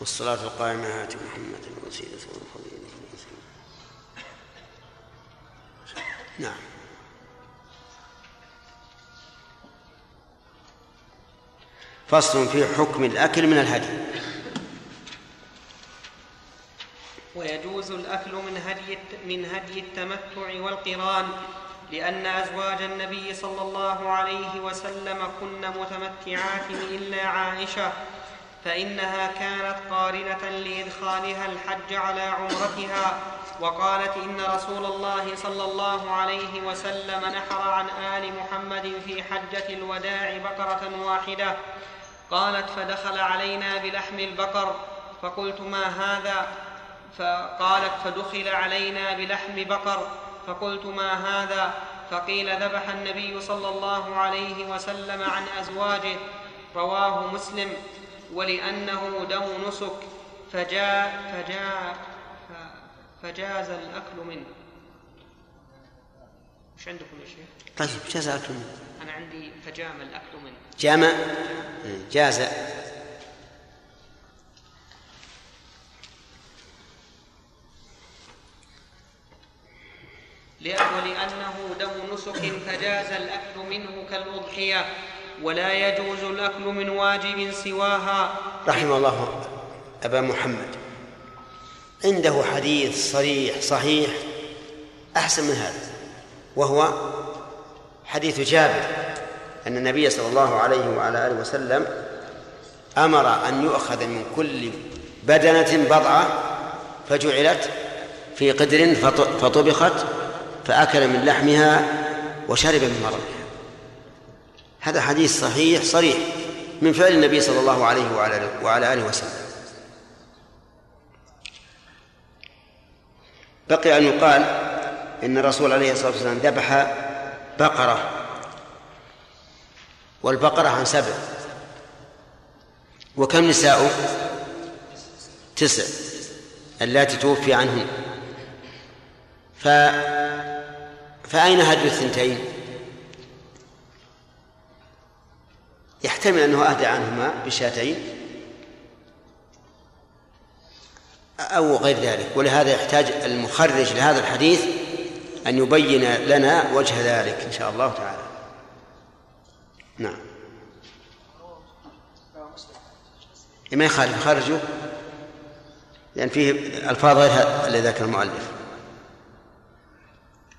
والصلاة القائمة آت محمد الوسيلة والفضيلة نعم. فصل في حكم الأكل من الهدي. ويجوز الأكل من هدي من هدي التمتع والقران لأن أزواج النبي صلى الله عليه وسلم كن متمتعات إلا عائشة فإنها كانت قارنة لإدخالها الحج على عمرتها وقالت إن رسول الله صلى الله عليه وسلم نحر عن آل محمد في حجة الوداع بقرة واحدة. قالت فدخل علينا بلحم البقر فقلت ما هذا؟ فقالت فدخل علينا بلحم بقر فقلت ما هذا؟ فقيل ذبح النبي صلى الله عليه وسلم عن أزواجه رواه مسلم ولأنه دم نسك فجاء فجاء فجاز الأكل منه. إيش عندكم يا شيخ؟ طيب جزاكم أنا عندي فجام الأكل منه. جامع؟ جاز. ولأنه دم نسك فجاز الأكل منه كالأضحية ولا يجوز الأكل من واجب سواها. رحم الله أبا محمد. عنده حديث صريح صحيح أحسن من هذا وهو حديث جابر أن النبي صلى الله عليه وعلى آله وسلم أمر أن يؤخذ من كل بدنة بضعة فجعلت في قدر فط- فطبخت فأكل من لحمها وشرب من مرقها هذا حديث صحيح صريح من فعل النبي صلى الله عليه وعلى وعلى آله وسلم. بقي أن يقال إن الرسول عليه الصلاة والسلام ذبح بقرة والبقرة عن سبع. وكم نساؤه تسع اللاتي توفي عنهن. ف فأين هدي الثنتين؟ يحتمل أنه أهدى عنهما بشاتين أو غير ذلك ولهذا يحتاج المخرج لهذا الحديث أن يبين لنا وجه ذلك إن شاء الله تعالى. نعم. ما يخالف خرجه لأن فيه ألفاظ غير الذي ذكر المؤلف.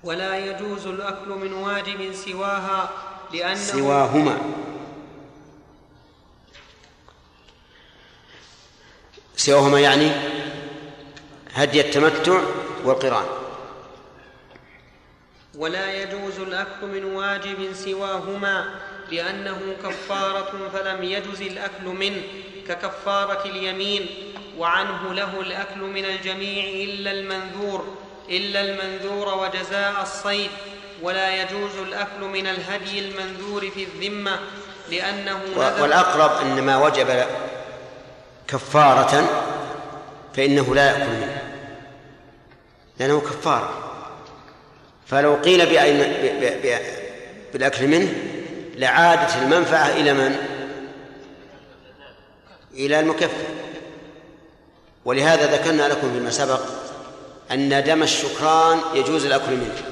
ولا يجوز الأكل من واجب سواها لأنه سواهما. سواهما يعني هدي التمتع والقران. ولا يجوز الأكل من واجب سواهما لأنه كفارة فلم يجز الأكل منه ككفارة اليمين وعنه له الأكل من الجميع إلا المنذور إلا المنذور وجزاء الصيد ولا يجوز الأكل من الهدي المنذور في الذمة لأنه والأقرب أن ما وجب كفارة فإنه لا يأكل منه لأنه كفارة. فلو قيل بأين بالأكل منه لعادت المنفعة إلى من؟ إلى المكفر. ولهذا ذكرنا لكم فيما سبق أن دم الشكران يجوز الأكل منه.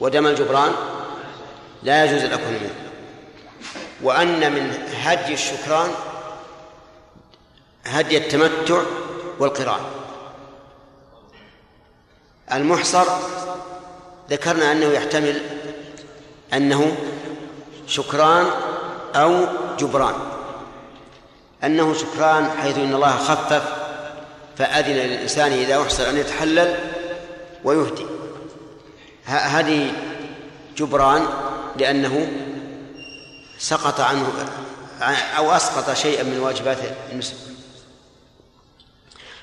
ودم الجبران لا يجوز الأكل منه. وأن من هدي الشكران هدي التمتع والقران المحصر ذكرنا أنه يحتمل أنه شكران أو جبران. أنه شكران حيث إن الله خفف فأذن للإنسان إذا أحسن أن يتحلل ويهدي. هذه جبران لأنه سقط عنه أو أسقط شيئا من واجبات النسك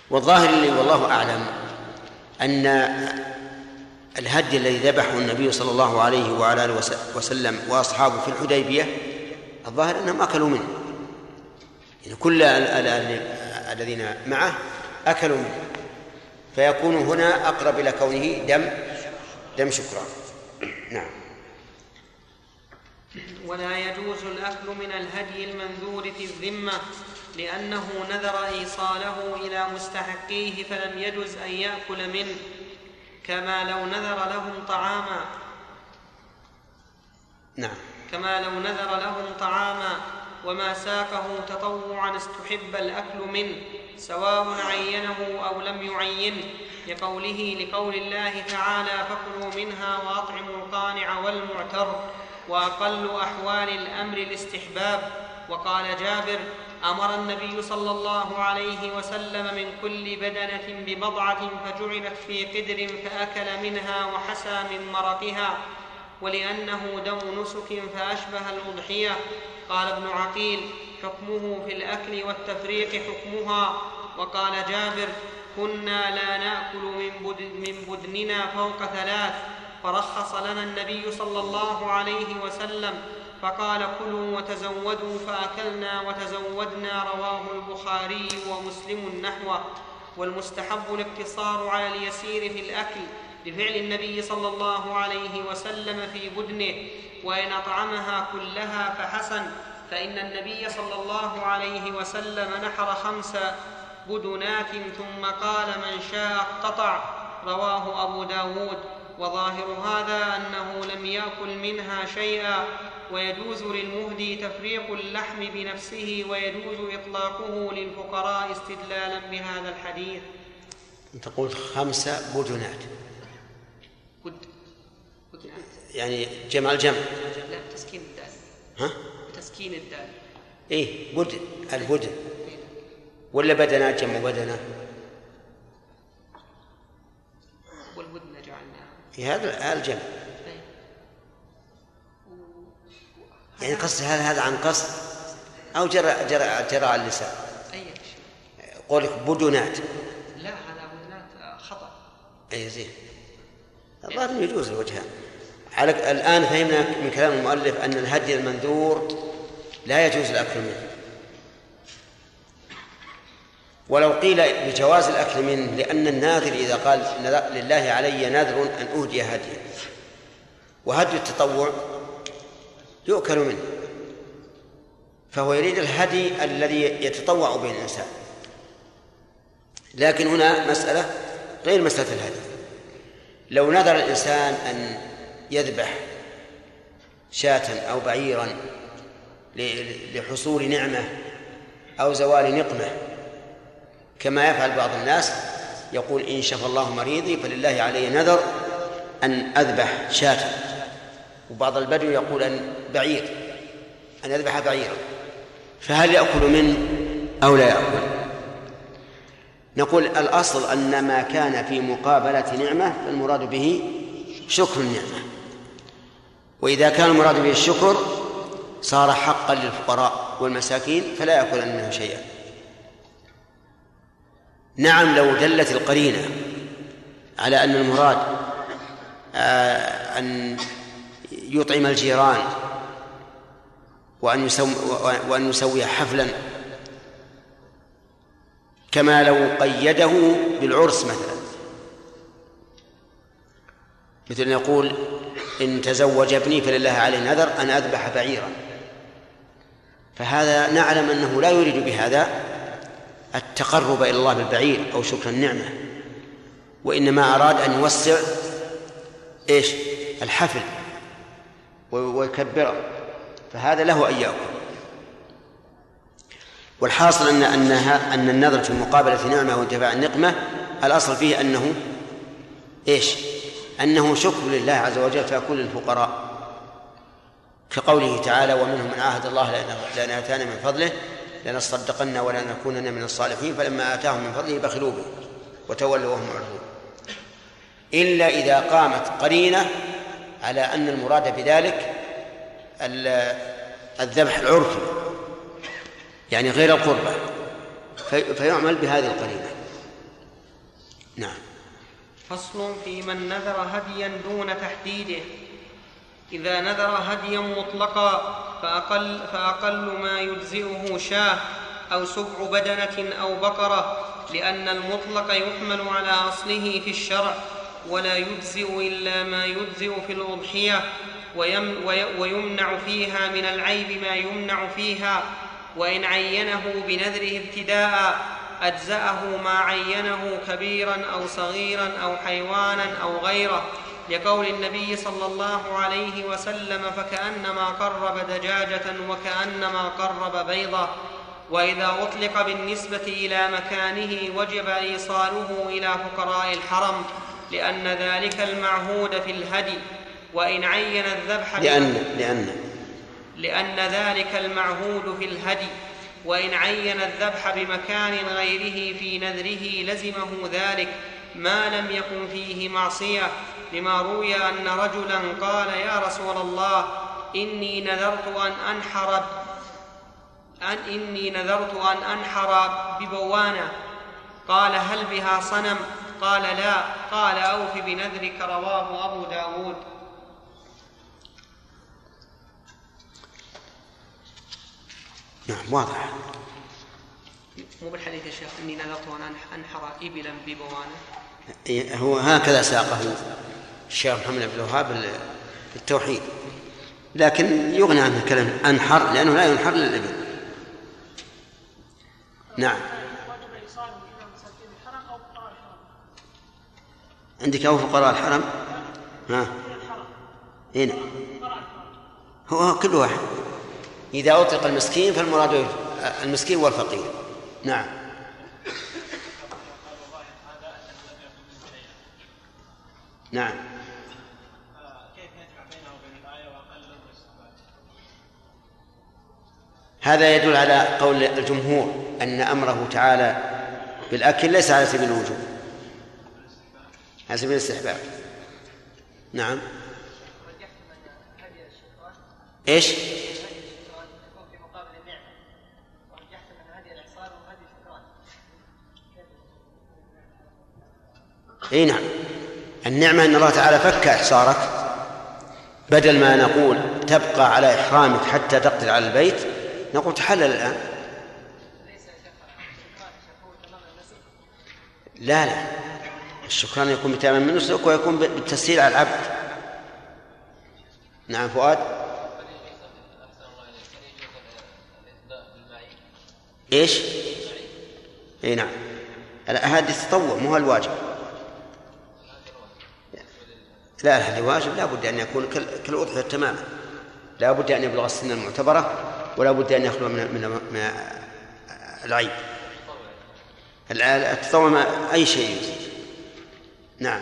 والظاهر لي والله أعلم أن الهدي الذي ذبحه النبي صلى الله عليه وعلى آله وسلم وأصحابه في الحديبية الظاهر أنهم أكلوا منه. يعني كل الذين معه أكلوا منه. فيكون هنا أقرب إلى كونه دم دم شكرا. نعم. ولا يجوز الأكل من الهدي المنذور في الذمة لأنه نذر إيصاله إلى مستحقيه فلم يجز أن يأكل منه كما لو نذر لهم طعاما. نعم. كما لو نذر لهم طعاما وما ساقه تطوعا استحب الأكل منه. سواء عينه أو لم يعينه لقوله لقول الله تعالى فكلوا منها وأطعموا القانع والمعتر وأقل أحوال الأمر الاستحباب وقال جابر أمر النبي صلى الله عليه وسلم من كل بدنة ببضعة فجعلت في قدر فأكل منها وحسى من مرقها ولأنه دم نسك فأشبه الأضحية قال ابن عقيل حكمه في الأكل والتفريق حكمها وقال جابر كنا لا نأكل من بدننا فوق ثلاث فرخص لنا النبي صلى الله عليه وسلم فقال كلوا وتزودوا فأكلنا وتزودنا رواه البخاري ومسلم نحوه والمستحب الاقتصار على اليسير في الأكل لفعل النبي صلى الله عليه وسلم في بدنه وإن أطعمها كلها فحسن فإن النبي صلى الله عليه وسلم نحر خمس بدنات ثم قال من شاء اقتطع رواه أبو داود. وظاهر هذا أنه لم يأكل منها شيئا ويجوز للمهدي تفريق اللحم بنفسه ويجوز إطلاقه للفقراء استدلالا بهذا الحديث. تقول خمسة بدنات. بد بدنات يعني جمع الجمع. لا تسكين الدال. ها؟ تسكين الدال إيه بدن البدن ولا بدنات جمع بدنة؟ والبدن جعلناها. في هذا الجمع. يعني قصد هل هذا عن قصد؟ أو جرى جرى جرى على اللسان. أي شيء. قولك بدنات. لا هذا بدنات خطأ. أي زين. الظاهر يجوز الوجهان. على الآن فهمنا من كلام المؤلف أن الهدي المنذور لا يجوز الأكل منه. ولو قيل بجواز الأكل منه لأن الناذر إذا قال لله علي نذر أن أهدي هديا. وهدي التطوع يؤكل منه. فهو يريد الهدي الذي يتطوع به الإنسان. لكن هنا مسألة غير مسألة الهدي. لو نذر الإنسان أن يذبح شاة أو بعيرا لحصول نعمة أو زوال نقمة. كما يفعل بعض الناس يقول إن شفى الله مريضي فلله علي نذر أن أذبح شاة. وبعض البدو يقول أن بعير أن يذبح بعيرا. فهل يأكل منه أو لا يأكل؟ نقول الأصل أن ما كان في مقابلة نعمة فالمراد به شكر النعمة. وإذا كان المراد به الشكر صار حقا للفقراء والمساكين فلا يأكل منه شيئا. نعم لو دلت القرينة على أن المراد آه، أن يطعم الجيران وأن يسوي وأن يسوي حفلا كما لو قيده بالعرس مثلا. مثل أن يقول إن تزوج ابني فلله عليه نذر أن أذبح بعيرا. فهذا نعلم أنه لا يريد بهذا التقرب إلى الله بالبعير أو شكر النعمة وإنما أراد أن يوسع إيش؟ الحفل ويكبره. فهذا له أن يأكل. والحاصل أن أنها أن النذر في مقابلة نعمة وانتفاع النقمة الأصل فيه أنه إيش؟ أنه شكر لله عز وجل فيكون للفقراء كقوله تعالى ومنهم من عاهد الله لأن آتانا من فضله لنصدقن ولنكونن من الصالحين فلما آتاهم من فضله بخلوا به وتولوا وهم معرضون. إلا إذا قامت قرينة على أن المراد بذلك الذبح العرفي يعني غير القربة فيعمل بهذه القرينة. نعم. فصل في من نذر هديا دون تحديده. إذا نذر هديا مطلقا فأقل, فأقل ما يجزئه شاه أو سبع بدنة أو بقرة لأن المطلق يحمل على أصله في الشرع ولا يجزئ إلا ما يجزئ في الأضحية ويمنع فيها من العيب ما يمنع فيها وإن عينه بنذره ابتداء أجزأه ما عينه كبيرا أو صغيرا أو حيوانا أو غيره. لقول النبي صلى الله عليه وسلم فكأنما قرب دجاجة وكأنما قرب بيضة وإذا أطلق بالنسبة إلى مكانه وجب إيصاله إلى فقراء الحرم لأن ذلك المعهود في الهدي وإن عين الذبح لأن لأن. لأن ذلك المعهود في الهدي وإن عين الذبح بمكان غيره في نذره لزمه ذلك ما لم يكن فيه معصية. لما روي أن رجلا قال يا رسول الله إني نذرت أن أنحر أن إني نذرت أن أنحر ببوانة قال هل بها صنم؟ قال لا. قال أوف بنذرك. رواه أبو داود. نعم واضح. مو بالحديث يا شيخ إني نذرت أن أنحر ابلا ببوانه إيه، هو هكذا ساقه. الشيخ محمد بن الوهاب التوحيد. لكن يغني عنه كلام أنحر لأنه لا ينحر للابل نعم. عندك أو فقراء الحرم؟ ها؟ هنا هو كل واحد. إذا أطلق المسكين فالمراد المسكين والفقير. نعم. نعم. هذا يدل على قول الجمهور أن أمره تعالى بالأكل ليس على سبيل الوجوب. على سبيل الاستحباب. نعم. إيش؟ إي نعم. النعمة أن الله تعالى فك إحصارك بدل ما نقول تبقى على إحرامك حتى تقدر على البيت نقول تحلل الآن. لا لا. الشكران يكون بتمام من نسك ويكون بالتسهيل على العبد. نعم فؤاد. إيش؟ إي نعم. هذه التطوع مو الواجب. لا هذا واجب لا بد أن يكون كالأضحية تماما. لا بد أن يبلغ السن المعتبرة. ولا بد أن يخلو من من, العيب. التطوع أي شيء نعم.